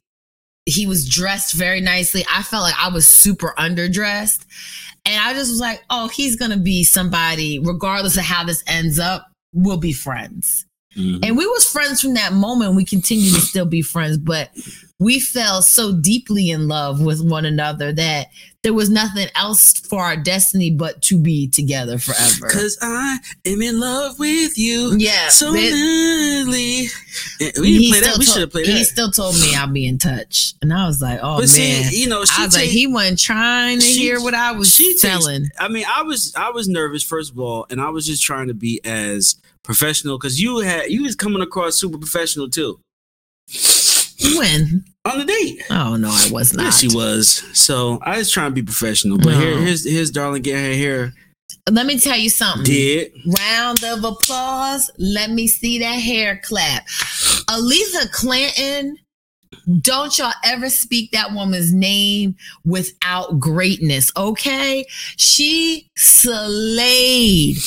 he was dressed very nicely. I felt like I was super underdressed. And I just was like, oh, he's gonna be somebody, regardless of how this ends up, we'll be friends. Hmm And we was friends from that moment. We continue to still be friends, but we fell so deeply in love with one another that there was nothing else for our destiny but to be together forever. Cause I am in love with you. Yeah, So madly. We play that. We should have played He that. He still told me I'll be in touch, and I was like, "Oh But man!" see, you know, she I was like, "He wasn't trying to she- hear what I was she telling." I mean, I was I was nervous first of all, and I was just trying to be as professional because you had you was coming across super professional too When? on the date. Oh no, I was not. Yes, she was. So I was trying to be professional, but here, here's here's darling getting her hair Let me tell you something. did. Round of applause. Let me see that hair clap. Aletha Clinton don't y'all ever speak that woman's name without greatness, okay? She slayed.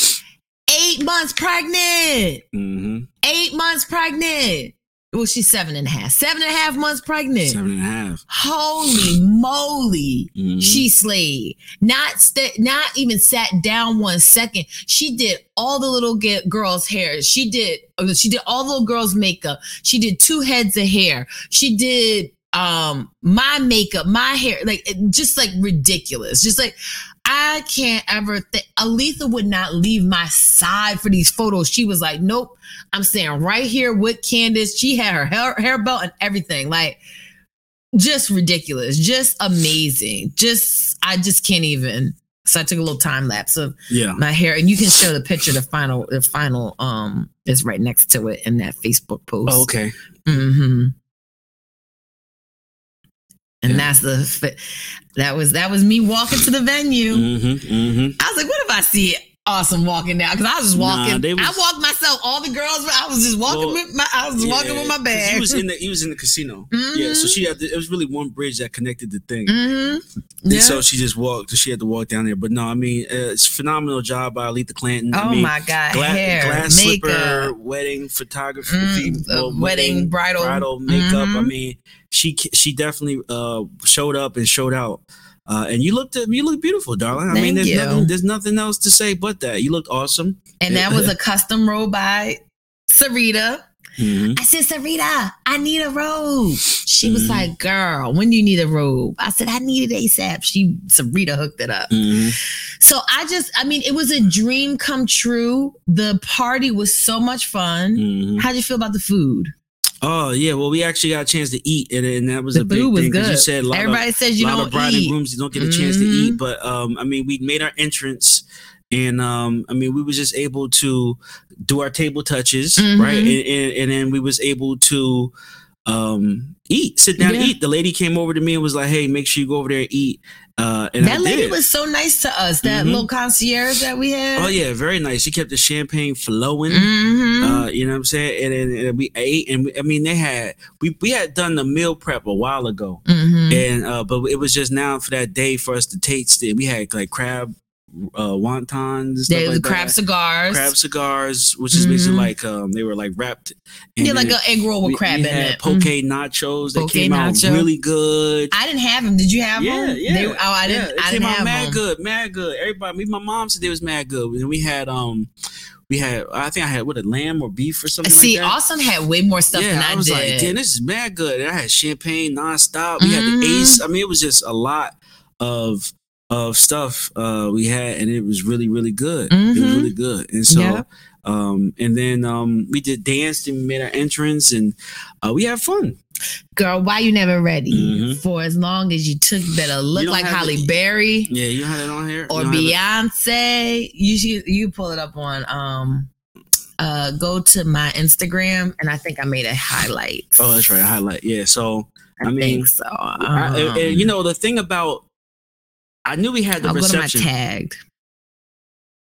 Eight months pregnant. Mm-hmm. Eight months pregnant. Well, she's seven and a half. Seven and a half months pregnant. Seven and a half. Holy moly. Mhm. She slayed. Not st- not even sat down one second. She did all the little ge- girls' hair. She did uh, she did all the little girls' makeup. She did two heads of hair. She did um, my makeup, my hair, like just like ridiculous. Just like I can't ever think. Aletha would not leave my side for these photos. She was like, "Nope, I'm staying right here with Candace." She had her hair, hair belt and everything. Like just ridiculous, just amazing. Just I just can't even. So I took a little time lapse of Yeah. my hair, and you can show the picture. The final, the final, um, is right next to it in that Facebook post. Oh, okay. hmm And Yeah. that's the that was that was me walking to the venue. Mm-hmm. Mm-hmm. I was like, what if I see Awesome walking down? Because I was just walking. they was- I walked myself. All the girls, I was just walking Well, with my. I was walking with my bag. He was in the he was in the casino. Yeah, so she had to, it was really one bridge that connected the thing. hmm And Yeah. so she just walked. She had to walk down there. But no, I mean, uh, it's a phenomenal job by Aletha Clanton. I oh mean, my god, gla- hair, glass slipper, makeup, wedding photography, Mm, well, uh, wedding, bridal. bridal makeup. I Mhm. mean, she she definitely uh, showed up and showed out. Uh, and you looked you look beautiful, darling. I mean, Thank there's you. nothing there's nothing else to say but that. You looked awesome. and that was a custom robe by Sarita. Mhm. I said, Sarita, I need a robe. She was Mhm. like, girl, when do you need a robe? I said, I need it ASAP. She, Sarita hooked it up. Mhm. So I just, I mean, it was a dream come true. The party was so much fun. Mhm. How'd you feel about the food? Oh yeah, well we actually got a chance to eat, and, and that was The a big was thing. good. You said a lot Everybody of, says you don't of bride eat. and grooms you don't get a chance to Mhm. eat, but um, I mean we made our entrance, and um, I mean we was just able to do our table touches, Mhm. right, and, and and then we was able to um eat, sit down, and Yeah. eat. The lady came over to me and was like, "Hey, make sure you go over there and eat." Uh, and that lady was so nice to us. That Mhm. little concierge that we had. Oh yeah, very nice. She kept the champagne flowing. Mhm. Uh, you know what I'm saying? And, and, and we ate, and we, I mean, they had we we had done the meal prep a while ago, Mhm. and uh, but it was just now for that day for us to taste it. We had like crab uh, wontons, They like crab that. cigars. crab cigars, which is basically Mhm. like um, they were like wrapped. and yeah, like an egg roll with we- crab we in had it. Poke Mhm. nachos that Poke came out nacho. really good. I didn't have them. Did you have yeah, them? yeah. They, oh, I didn't. Yeah, it I came didn't out mad them. good, mad good. Everybody, me, my mom said it was mad good, and we had um, we had I think I had what a lamb or beef or something. See, like that. Awesome had way more stuff yeah, than I, I, was did. like, damn, this is mad good. And I had champagne nonstop. We had Mhm. the ace. I mean, it was just a lot of of stuff uh we had, and it was really, really good. It was Mhm. really good. And so Yeah. um and then um we did dance and made our entrance and uh we had fun. Girl, why you never ready? Mhm. For as long as you took, better look like Halle Berry Yeah, you had it on here. or You don't have it- Beyonce. You should you pull it up on um uh go to my Instagram and I think I made a highlight. Oh, that's right. Highlight. Yeah. So I, I mean, think so. I- Um, and- and, you know the thing about I knew we had the I'll go to my reception. tagged.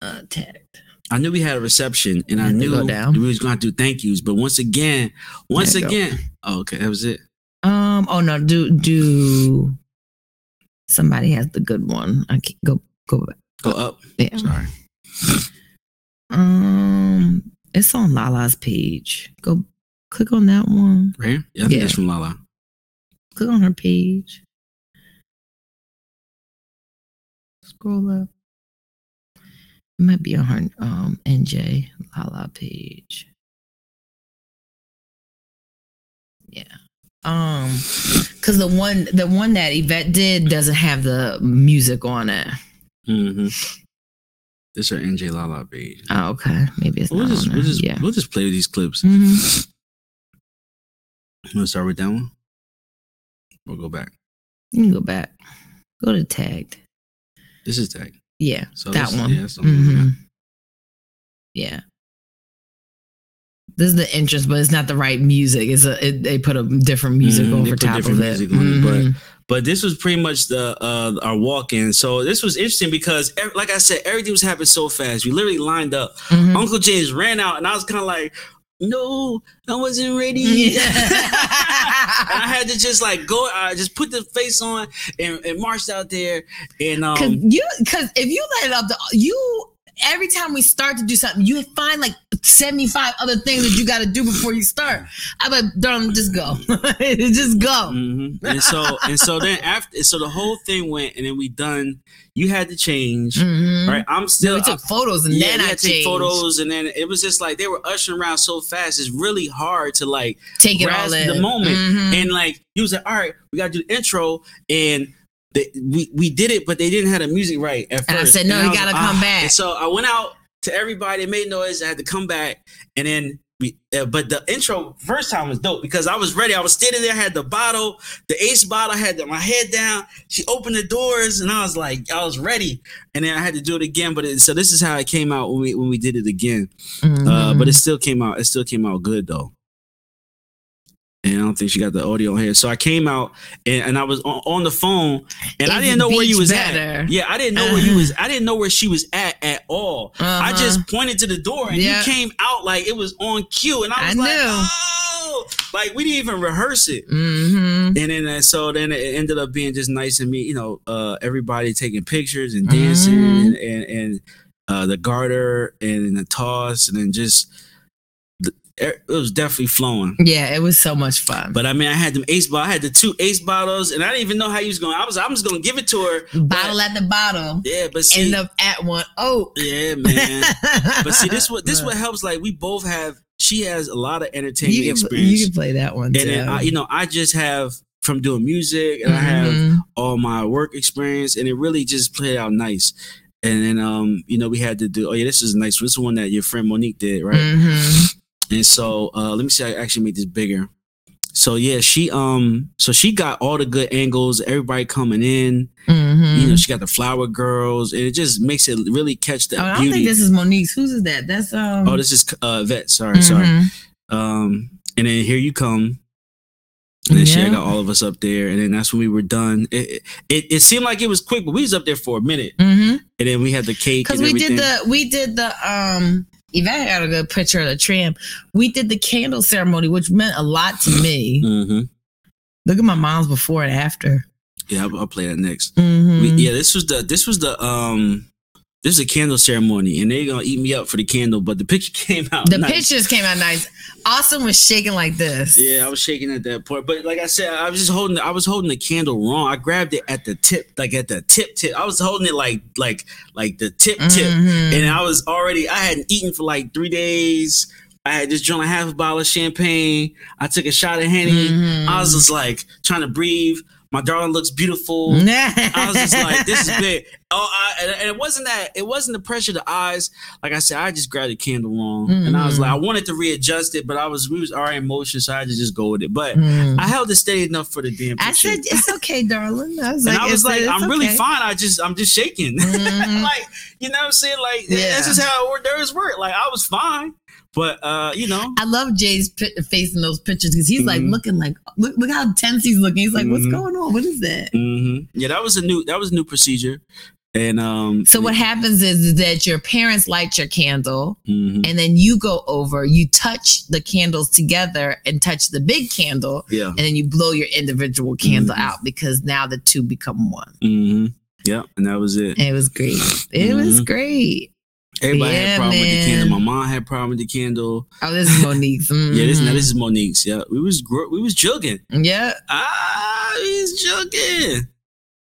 Uh tagged. I knew we had a reception, and I Had to go knew down. we was going to do thank yous. But once again, once There you go. again, oh, okay, that was it. Um oh no, do do somebody has the good one. I can't go go back. Go up. Yeah. Sorry. Um, it's on Lala's page. Go click on that one. Right? Yeah, I think Yeah. that's from Lala. Click on her page. Scroll up. It might be on her um NJ Lala page. Yeah. Um, because the one the one that Yvette did doesn't have the music on it. Mm-hmm. This is our NJ Lala page. Oh, okay. Maybe it's We'll not just, on we'll just, yeah. we'll just play with these clips. Mhm. You want to start with that one? We'll go back. You can go back. Go to tagged. This is tag. Yeah, So that this- one. yeah, that's the one we got. Mhm. Yeah. This is the entrance, but it's not the right music. It's a it, they put a different music Mhm, over top of it. on it, but- Mhm. But this was pretty much the uh our walk in. So this was interesting because, like I said, everything was happening so fast. We literally lined up. Mhm. Uncle James ran out, and I was kind of like, "No, I wasn't ready." I had to just like go, I just put the face on and, and marched out there. And Cause um, you, cause if you let it up, the, you every time we start to do something, you find like 75 other things that you got to do before you start. I'm like, darling, just go. just go. hmm And so and so then after so the whole thing went and then we done. You had to change, Mhm. right? I'm still. we took photos and yeah, then I had changed. photos, and then it was just like they were ushering around so fast. It's really hard to like Take it all in. the moment. Mhm. And like he was like, "All right, we got to do the intro," and they, we we did it, but they didn't have the music right at first. And I said, "No, you gotta come back." And so I went out to everybody, made noise. I had to come back, and then. We, uh, but the intro first time was dope because I was ready. I was standing there, I had the bottle, the ace bottle, I had the, my head down. She opened the doors, and I was like, I was ready. And then I had to do it again. But it, so this is how it came out when we when we did it again. Uh, Mhm. but it still came out. It still came out good though. And I don't think she got the audio on here. So I came out and, and I was on, on the phone and I didn't know where you was better? at. Yeah, I didn't know where you was. I didn't know where she was at at all. I Uh-huh. just pointed to the door and Yeah. you came out like it was on cue, and I I was like, knew. oh, like we didn't even rehearse it. Mhm. And then uh, so then it ended up being just nice and me, you know, uh, everybody taking pictures and dancing Mhm. and and, and uh, the garter and the toss and then just it was definitely flowing. Yeah, it was so much fun. But I mean, I had them ace bottle. I had the two ace bottles, and I didn't even know how he was going. I was, I'm just gonna give it to her. Bottle at the bottom. Yeah, but see, End up at one. Oh. yeah, man. but see, this what this what helps. Like we both have. She has a lot of entertainment you can, experience, you can play that one and too. then I, you know, I just have from doing music, and I have all my work experience, and it really just played out nice. And then, um, you know, we had to do. Oh yeah, this is nice. This is one that your friend Monique did, right? Mhm. And so, uh, let me see. I actually made this bigger. So yeah, she um, so she got all the good angles. Everybody coming in. Mhm. You know, she got the flower girls, and it just makes it really catch the Oh, I don't beauty. think this is Monique's. Whose is that? That's um. oh, this is uh, vet. Sorry, sorry. mhm. Um, and then here you come. And then she got all of us up there, and then that's when we were done. It, it it seemed like it was quick, but we was up there for a minute, Mhm. and then we had the cake. Because we everything. did the we did the um. Yvette got a good picture of the tram. We did the candle ceremony, which meant a lot to me. Mhm. Look at my mom's before and after. Yeah, I'll, I'll play that next. Mhm. We, yeah, this was the this was the um this is a candle ceremony, and they're gonna eat me up for the candle, but the picture came out. The nice. pictures came out nice. Awesome was shaking like this. Yeah, I was shaking at that point, but like I said, I was just holding. I was holding the candle wrong. I grabbed it at the tip, like at the tip tip. I was holding it like like like the tip tip, Mhm. and I was already. I hadn't eaten for like three days. I had just drunk a half a bottle of champagne. I took a shot of henny. Mhm. I was just like trying to breathe. My darling looks beautiful. I was just like, this is big. Oh, I, and, it wasn't that. It wasn't the pressure of the eyes. Like I said, I just grabbed a candle wrong, and I was Mhm. like, I wanted to readjust it, but I was we was already in motion, so I had to just go with it. But Mhm. I held it steady enough for the damn. I said it's okay, darling. I was and like, I was like, I'm really fine. I just, I'm just shaking. Mhm. like, you know what I'm saying? Like, Yeah. this is how hors d'oeuvres work. Like, I was fine, but uh, you know, I love Jay's pi- face in those pictures because he's like Mhm. looking like look look how tense he's looking. He's like, what's Mhm. going on? What is that? hmm yeah, that was a new, that was a new procedure, and um, So what happens is that your parents light your candle mhm, and then you go over, you touch the candles together and touch the big candle, yeah, and then you blow your individual candle Mhm. out because now the two become one. hmm yeah, and that was it. And it was great. It was Mhm. great. Everybody Yeah, had problem with the candle. My mom had problem with the candle. Oh, this is Monique's. Yeah, this now this is Monique's. Yeah, we was gr- we was jugging. yeah. Ah, we was jugging.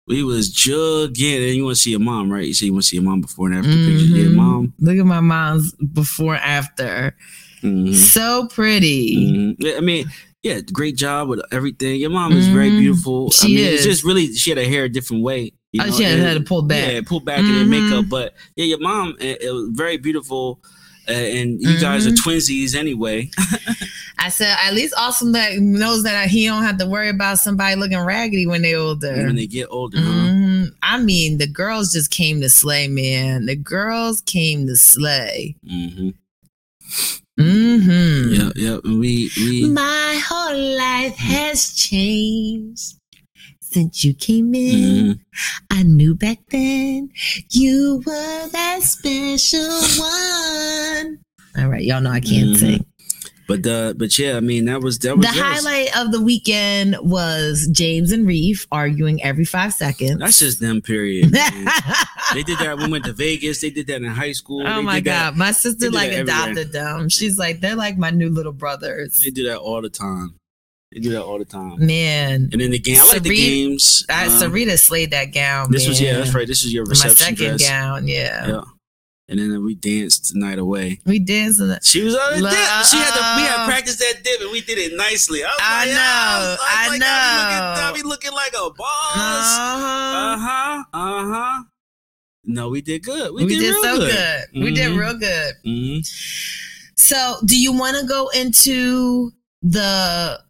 We was jugging. And you want to see your mom, right? You see, you want to see your mom before and after pictures. Yeah, Mhm. mom. Look at my mom's before after. Mhm. So pretty. Mhm. Yeah, I mean, yeah, great job with everything. Your mom is very beautiful. I She mean, it's is. just really she had her hair a different way. You Oh, know, she had, and- had to pull back. Yeah, pull back in her Mhm. makeup. But yeah, your mom, it, it was very beautiful. Uh, and you guys are Mm-hmm. twinsies anyway. I said, at least Awesome that knows that he don't have to worry about somebody looking raggedy when they're older. when they get older, huh? Mhm. I mean, the girls just came to slay, man. The girls came to slay. Mm-hmm. Mm-hmm. Yeah, yeah. and We we My whole life has changed since you came in. mhm. I knew back then you were that special one. All right, y'all know I can't Mhm. sing. But uh, but yeah, I mean that was that was The us. highlight of the weekend was James and Reef arguing every five seconds. That's just them. Period. They did that. We went to Vegas. They did that in high school. Oh They my did that- god, my sister like that everywhere. adopted them. She's like they're like my new little brothers. They do that all the time. They do that all the time. Man, And then the game. I like the games. I, Um, Sarita slayed that gown. This was yeah, that's right. This is your reception. My second dress. gown, yeah. Yeah. And then we danced the night away. We danced the She was on Love. dip. She had to, we had practiced that dip and we did it nicely. I, was I like, know, was like, I know. I be looking, I looking like a boss. Uh-huh. Uh huh. Uh huh. No, we did good. We, We, did, did, real so good. good. We did Mhm. real good. Mhm. So, do you want to go into the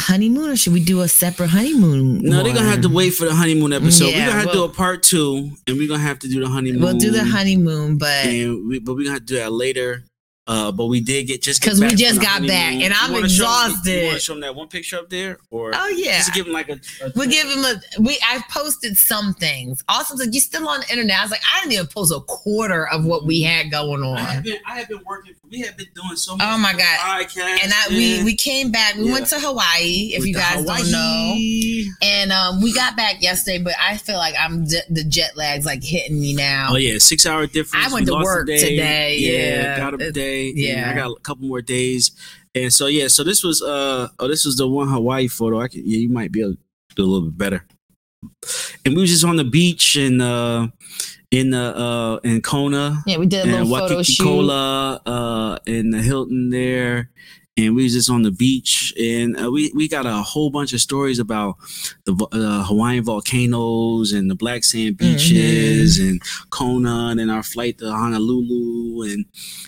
honeymoon, or should we do a separate honeymoon? No, they're gonna have to wait for the honeymoon episode. Yeah, we're gonna have to do a part two, and we're gonna have to do the honeymoon. We'll do the honeymoon, but we, but we're gonna have to do that later. Uh, but we did get just because we just got back, and I'm You exhausted. You want to show them that one picture up there, or oh yeah, just give them like a, a We'll give him a. We I posted some things. Awesome said, "You still on the internet?" I was like, "I didn't even post a quarter of what we had going I have on." been I have been working. We have been doing so much. Oh my god! And I we we came back. We Yeah. went to Hawaii. If With you guys don't know, and um, we got back yesterday. But I feel like I'm j- the jet lag's like hitting me now. Oh yeah, six hour difference. I went We to work today, yeah. got a It- day. yeah. I got a couple more days, and so yeah, so this was uh oh this was the one Hawaii photo. I can yeah, you might be able to do a little bit better. And we was just on the beach in uh in the uh in Kona Yeah, we did a and little photo Waikiki shoot. Cola uh in the Hilton there. And we was just on the beach, and uh, we we got a whole bunch of stories about the uh, Hawaiian volcanoes and the black sand Mm-hmm. beaches and Kona, and our flight to Honolulu, and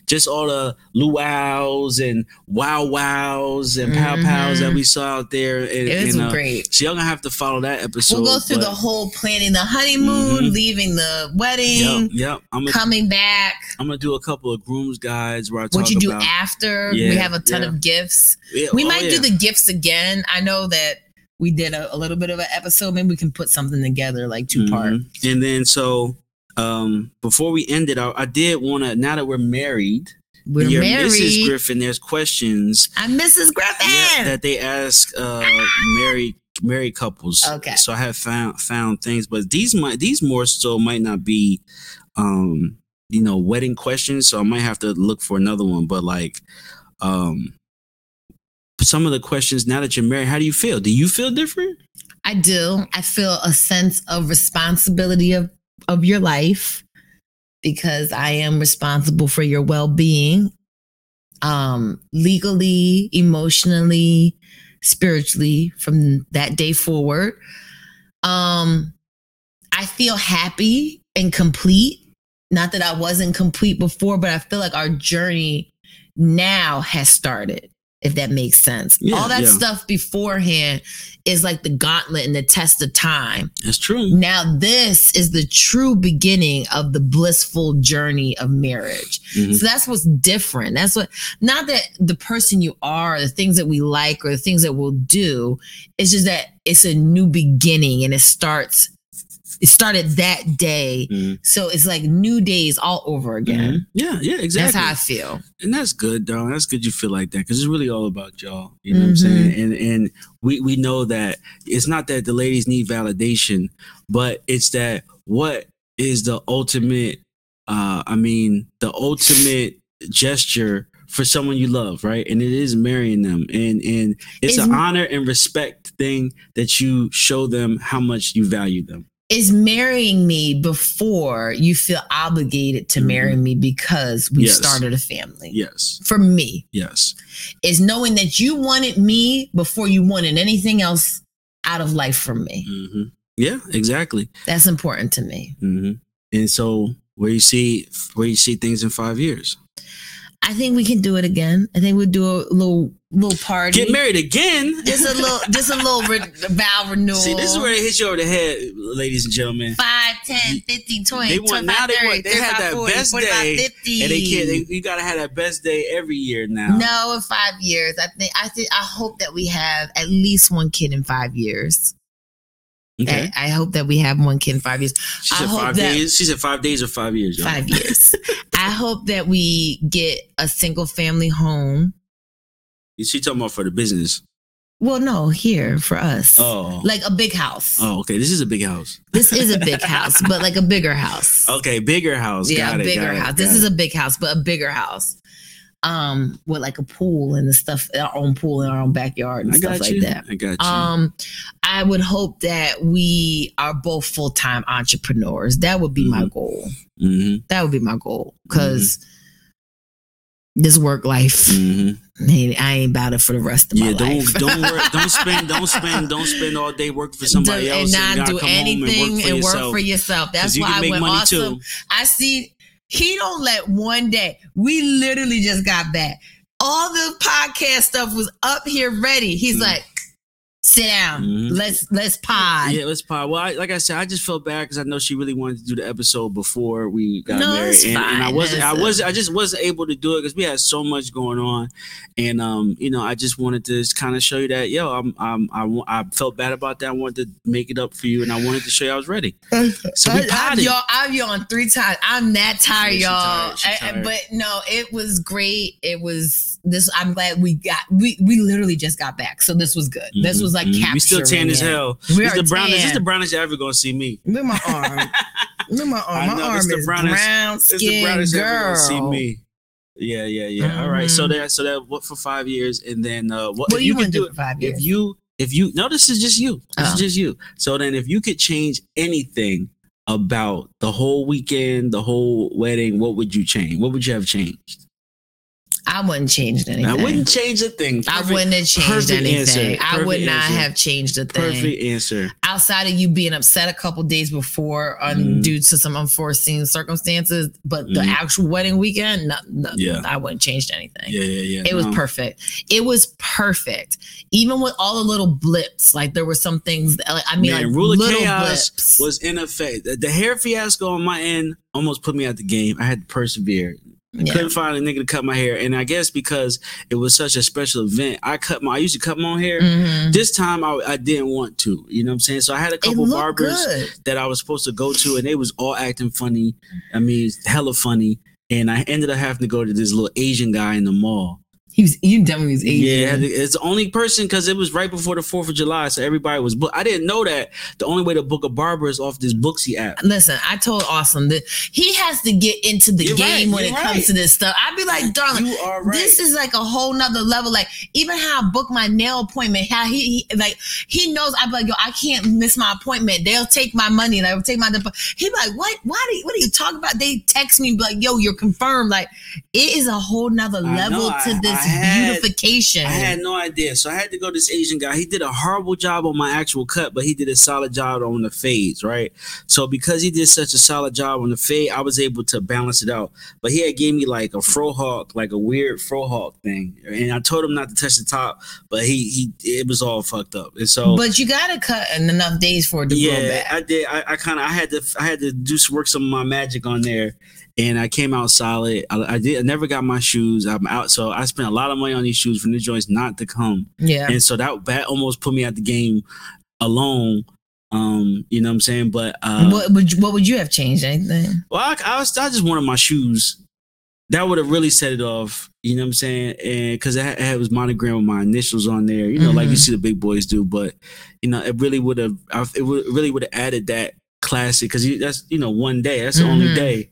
just all the luau's and wow wows and pow pows that Mhm. we saw out there. And, It was and, uh, great. So y'all gonna have to follow that episode. We'll go through but- the whole planning the honeymoon, Mhm. leaving the wedding, Yep, yep. I'm gonna coming back. I'm gonna do a couple of grooms guides where I talk What you do about after? we have a ton yeah. of gifts. Yeah, We oh, might yeah. do the gifts again. I know that we did a, a little bit of an episode. Maybe we can put something together, like 2 part. Mhm. And then so um before we ended, I, I did want to now that we're married, We're your married. Mrs. Griffin. There's questions I'm Mrs. Griffin. yeah, that they ask uh married married couples. Okay. So I have found found things, but these might these more so might not be um you know wedding questions. So I might have to look for another one. But like um some of the questions now that you're married, how do you feel? Do you feel different? I do. I feel a sense of responsibility of of your life because I am responsible for your well-being um legally, emotionally, spiritually from that day forward. Um I feel happy and complete. Not that I wasn't complete before, but I feel like our journey now has started, if that makes sense. Yeah, All that yeah. stuff beforehand is like the gauntlet and the test of time. That's true. Now, this is the true beginning of the blissful journey of marriage. Mhm. So that's what's different. That's what, not that the person you are, the things that we like, or the things that we'll do. It's just that it's a new beginning and it starts, it started that day. Mhm. So it's like new days all over again. Mhm. Yeah, yeah, exactly. That's how I feel. and that's good, though. That's good you feel like that because it's really all about y'all. You know what I'm Mhm. saying? And and we we know that it's not that the ladies need validation, but it's that what is the ultimate? uh I mean, the ultimate gesture for someone you love, right? And it is marrying them, and and it's Is- an honor and respect thing that you show them how much you value them. Is marrying me before you feel obligated to marry me because we Mm-hmm. Yes. started a family. Yes, For me, yes, is knowing that you wanted me before you wanted anything else out of life from me. hmm yeah, exactly. That's important to me. hmm And so, where you see where you see things in five years, I think we can do it again. I think we'll do a little little party. get married again. Just a little, just a little re- vow renewal. See, this is where it hits you over the head, ladies and gentlemen. 5, 10, 15, 20, They want- 25, now they 30, want- they had 35, that 40, best 45, day, 50. And they can't. They, you gotta have that best day every year now. No, in five years. I think I think I hope that we have at least one kid in five years. Okay. I, I hope that we have one kid in five years. She I hope five that- days. She said five days or five years. y'all. Five years. I hope that we get a single family home. You she talking about for the business. Well, no, here for us. Oh. Like a big house. Oh, okay. This is a big house. This is a big house, but like a bigger house. Okay, bigger house. yeah, it, bigger it, house. got This it. is a big house, but a bigger house. Um, with like a pool and the stuff, our own pool in our own backyard and I stuff like that. I got you. Um, I would hope that we are both full time entrepreneurs. That would be my goal. Hmm That would be my goal because this work life, hmm man, I ain't about it for the rest of Yeah, my don't life. don't work, don't spend don't spend don't spend all day working for somebody Do- else and not do anything and work for yourself. yourself. 'Cause That's you why I went awesome. too. I see he don't let one day. We literally just got back. All the podcast stuff was up here ready. He's Mm. like, sit down. Mhm. Let's let's pod. Yeah, let's pop. Well, I, like I said, I just felt bad because I know she really wanted to do the episode before we got No, married, and, and I wasn't. I That's was. I just wasn't able to do it because we had so much going on, and um, you know, I just wanted to kind of show you that, yo, I'm, I'm, I, I felt bad about that. I wanted to make it up for you, and I wanted to show you I was ready. So we I, I've, potted. y'all, I've yawned three times. I'm that tired, Yeah, she y'all. tired, she I- but no, it was great. It was this. I'm glad we got. We we literally just got back, so this was good. This Mhm, was like capturing. We still tan as it. hell. We this are the brownest. Tan. is the brownest you're ever gonna see me. Look at my arm. Look at my arm. My know, arm is brownest- brown It's the skin brownest you're ever girl. gonna see me. Yeah, yeah, yeah. All right. So Mhm. that so that what for five years, and then uh, what What if you could want to do it- five years? if you if you no this is just you this Oh. is just you so then if you could change anything about the whole weekend the whole wedding what would you change what would you have changed I wouldn't change anything. i wouldn't change a thing I wouldn't have changed anything. I would not answer. have changed a thing. perfect answer Outside of you being upset a couple days before on Mhm. due to some unforeseen circumstances, but the Mhm. actual wedding weekend, no, no, Yeah. I wouldn't change anything. yeah yeah yeah It was perfect. It was perfect. Even with all the little blips, like there were some things. That, like, I mean, Man, like rule of little chaos blips. was in effect the, the hair fiasco on my end almost put me out the game i had to persevere Yeah. couldn't find a nigga to cut my hair and i guess because it was such a special event i cut my i used to cut my own hair Mhm. this time I, I didn't want to you know what i'm saying so i had a couple barbers good. that i was supposed to go to and they was all acting funny i mean hella funny and i ended up having to go to this little asian guy in the mall He was. You definitely was Asian. yeah it's the only person because it was right before the fourth of july so everybody was booked i didn't know that the only way to book a barber is off this booksy app Listen, I told Awesome that he has to get into the You're game right, when it you're comes to this stuff. I'd be like, darling, right this is like a whole nother level. Like even how I book my nail appointment, how he, he like he knows. I'd be like, yo, I can't miss my appointment. They'll take my money I will take my. Dep- He'd be like, what? Why? Do you, what are you talking about? They text me be like, yo, you're confirmed. Like it is a whole nother level know, to I- this I had- beautification. I had no idea. So I had to go to this Asian guy. He did a horrible job on my actual cut, but he did a solid job on the fades, right? So because he did such a solid job on the fade, I was able to balance it out. But he had gave me like a frohawk, like a weird frohawk thing. And I told him not to touch the top, but he he it was all fucked up. And so but you gotta cut in enough days for it to grow yeah, back. I did. I, I kind of I had to I had to do some work some of my magic on there, and I came out solid. I, I did. I never got my shoes. I'm out, so I spent a lot of money on these shoes for the joints not to come, yeah. and so that that almost put me at the game alone. Um, you know what I'm saying? But uh, what would you, what would you have changed? Anything? well, I, I was I just wanted my shoes. That would have really set it off. You know what I'm saying? And because it, had- it was monogram with my initials on there. You know, like you Mhm. see the big boys do. But you know, it really would have. It would really would have added that classic because that's you know one day. That's the only Mhm. day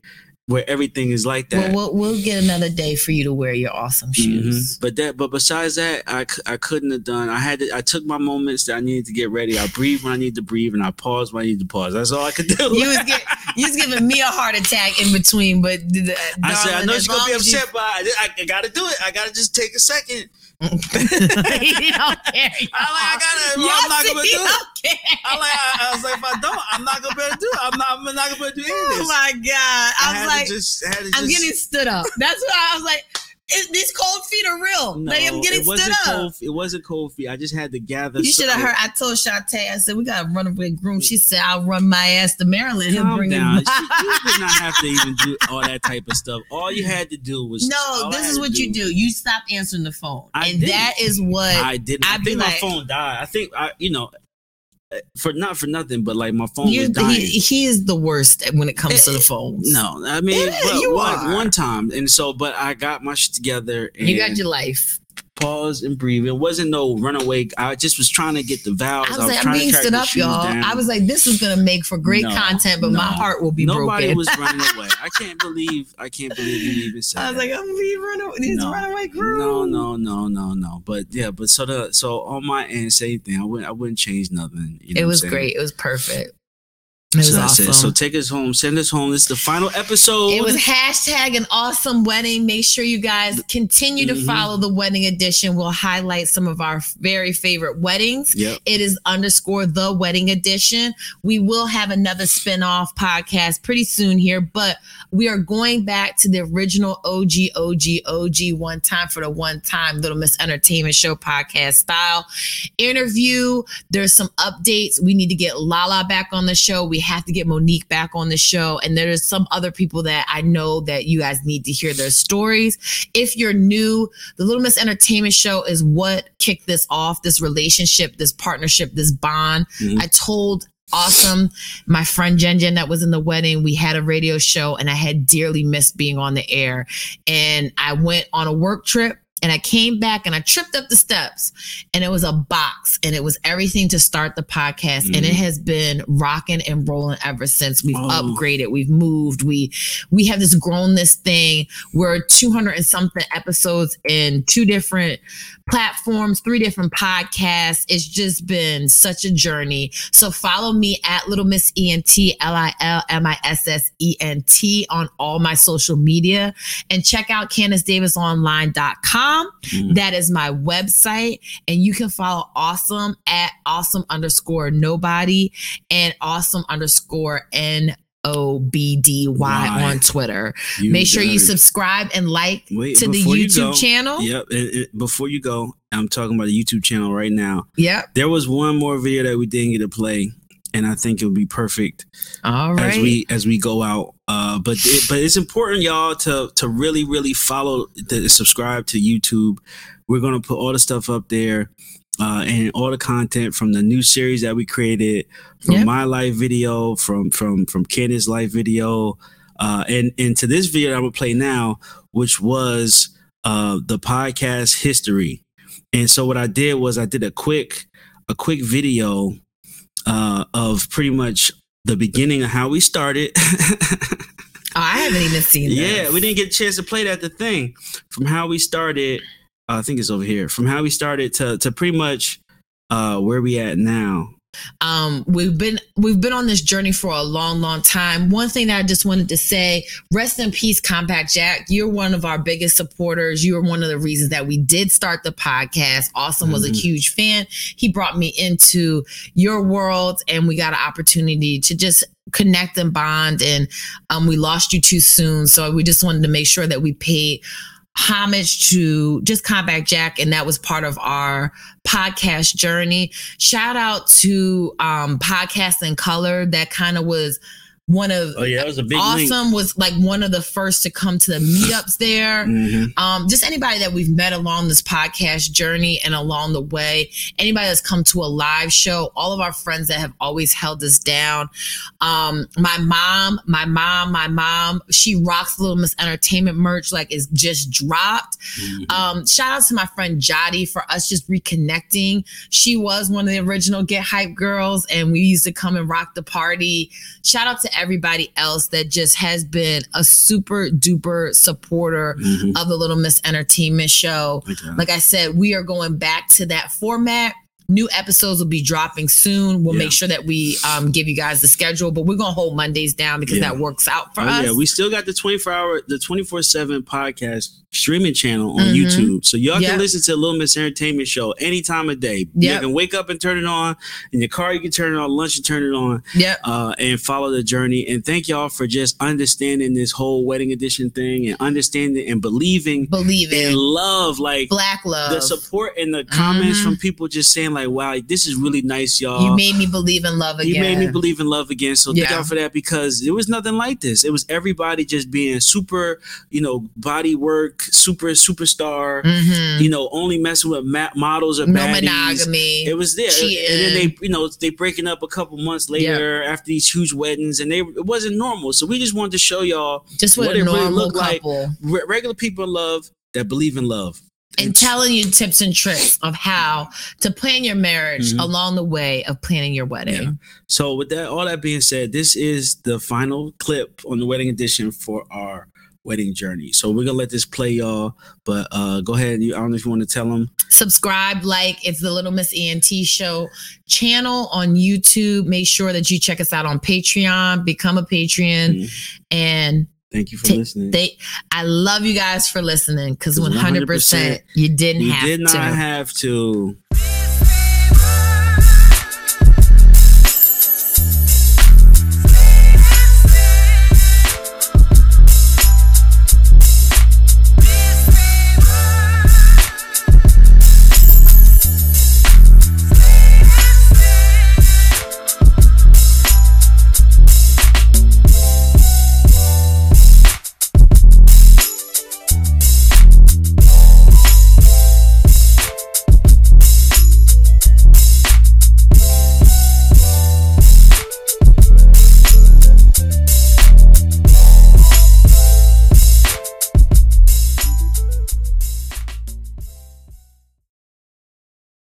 where everything is like that. Well, we'll we'll get another day for you to wear your awesome shoes. Mhm. But that, but besides that, I, I couldn't have done. I had to. I took my moments that I needed to get ready. I breathe when I need to breathe, and I pause when I need to pause. That's all I could do. You was get, you was giving me a heart attack in between, but the, the, I said, I know she's gonna be as you- upset, but I, I, gotta do it. I gotta just take a second. he don't care. I like, I gotta. I'm not gonna do it. care. I like. I, I was like, if I don't, I'm not gonna be able to do it. I'm not. I'm not gonna be able to do any of Oh my god! I, I, was like, just. I just I'm getting stood up. That's why I was like, it, these cold feet are real. No, like I'm getting it stood wasn't up. cold. It wasn't cold feet. I just had to gather. You should have heard. I told Shantae. I said we gotta run a big groom. She said I'll run my ass to Maryland. Calm bring down. him. You, you did not have to even do all that type of stuff. All you had to do was No, this is what you do. You stop answering the phone, I and didn't. that is what I didn't. I be think my like- phone died. I think I, you know, for not for nothing, but like my phone you. was dying. He, he is the worst when it comes to the eh, phones. no, I mean, but you one, are. one time, and so, but I got my shit together. And you got your life. Pause and breathe. It wasn't no runaway. I just was trying to get the vows. I was like, I'm being stood up, y'all. down. I was like, this is gonna make for great No, content, but my heart will be Nobody broken. Nobody was running away. I can't believe. I can't believe you even said. I was that. like, I'm being runaway. These No. runaway crew. No, no, no, no, no. But yeah, but so the so on my end, same thing. I wouldn't I wouldn't change nothing. You know It was great. It was perfect. It was So that's awesome. it. So take us home. Send us home. This is the final episode. It was hashtag an awesome wedding. Make sure you guys continue to Mhm. follow the wedding edition. We'll highlight some of our very favorite weddings. Yep. It is underscore the wedding edition. We will have another spin-off podcast pretty soon here, but we are going back to the original OG, OG, OG one time for the one time Little Miss Entertainment Show podcast style interview. There's some updates. We need to get Lala back on the show. We have to get Monique back on the show. And there's some other people that I know that you guys need to hear their stories. If you're new, the Little Miss Entertainment Show is what kicked this off, this relationship, this partnership, this bond. Mhm. I told awesome my friend jen jen that was in the wedding we had a radio show and i had dearly missed being on the air and i went on a work trip and I came back and I tripped up the steps and it was a box and it was everything to start the podcast. And it Mhm. has been rocking and rolling ever since we've Oh. upgraded, we've moved, we we have this grown this thing. We're 200 and something episodes in two different platforms, three different podcasts. It's just been such a journey. So follow me at Little Miss ENT, L I L M I S S E N T on all my social media and check out CandiceDavisOnline.com. Mhm. That is my website. And you can follow awesome at awesome underscore nobody and awesome underscore N O B D Y on Twitter. You Make sure you it. subscribe and like Wait, to the before you YouTube go- channel. Yep. and- and before you go, I'm talking about the YouTube channel right now. Yep. There was one more video that we didn't get to play, and I think it would be perfect All right. as we as we go out. Uh, but it, but it's important, y'all, to to really really follow the subscribe to YouTube. We're gonna put all the stuff up there. Uh, and all the content from the new series that we created, from Yep. my life video, from from from Candace's life video, uh, and and to this video that I'm gonna play now, which was uh, the podcast history. And so what I did was I did a quick a quick video uh, of pretty much the beginning of how we started. Oh, I haven't even seen this. yeah, we didn't get a chance to play that. The thing from how we started, I think it's over here. From how we started to to pretty much uh, where we at now. um we've been we've been on this journey for a long long time one thing that i just wanted to say rest in peace compact jack you're one of our biggest supporters You are one of the reasons that we did start the podcast awesome was a Mhm. huge fan he brought me into your world and we got an opportunity to just connect and bond and um we lost you too soon so we just wanted to make sure that we paid homage to just Compact Jack, and that was part of our podcast journey. Shout out to um Podcast in Color. That kind of was one of Oh yeah, that was a big awesome was like one of the first to come to the meetups there link. Mhm. um, just anybody that we've met along this podcast journey and along the way, anybody that's come to a live show, all of our friends that have always held us down. Um, my mom, my mom, my mom, she rocks Little Miss Entertainment merch, like it's just dropped. Mhm. Um, shout out to my friend Jody for us just reconnecting. She was one of the original Get Hype girls, and we used to come and rock the party. Shout out to everybody else that just has been a super duper supporter Mhm. of the Little Miss Entertainment Show. Okay. Like I said, we are going back to that format. New episodes will be dropping soon. We'll Yeah. make sure that we um, give you guys the schedule, but we're gonna hold Mondays down because Yeah. that works out for Oh, us. yeah, we still got the 24 hour, the 24 7 podcast streaming channel on Mhm. YouTube. So y'all Yep. can listen to a Little Miss Entertainment Show any time of day. You can wake up and turn it on. In your car, you can turn it on. Lunch, you turn it on yep. uh, and follow the journey. And thank y'all for just understanding this whole wedding edition thing and understanding and believing Believe in love. Like Black love. the support and the comments Mhm. from people just saying, like, wow, this is really nice, y'all. you made me believe in love again. You made me believe in love again. So thank Yeah. y'all for that because it was nothing like this. It was everybody just being super, you know, body work, super superstar. Mhm. You know, only messing with ma- models or No baddies. monogamy. It was there, cheating. and then they, you know, they breaking up a couple months later after these huge weddings, and they it wasn't normal. So we just wanted to show y'all just what, what a it really looked like. couple. re- regular people in love that believe in love. And telling you tips and tricks of how to plan your marriage Mhm. along the way of planning your wedding. Yeah. So with that, all that being said, this is the final clip on the wedding edition for our wedding journey. So we're gonna let this play, y'all. But uh go ahead. You, I don't know if you want to tell them. Subscribe, like it's the Little Miss ENT Show channel on YouTube. Make sure that you check us out on Patreon, become a Patreon, Mhm. and Thank you for listening. they I love you guys for listening because 100% you didn't you have did to. You did not have to.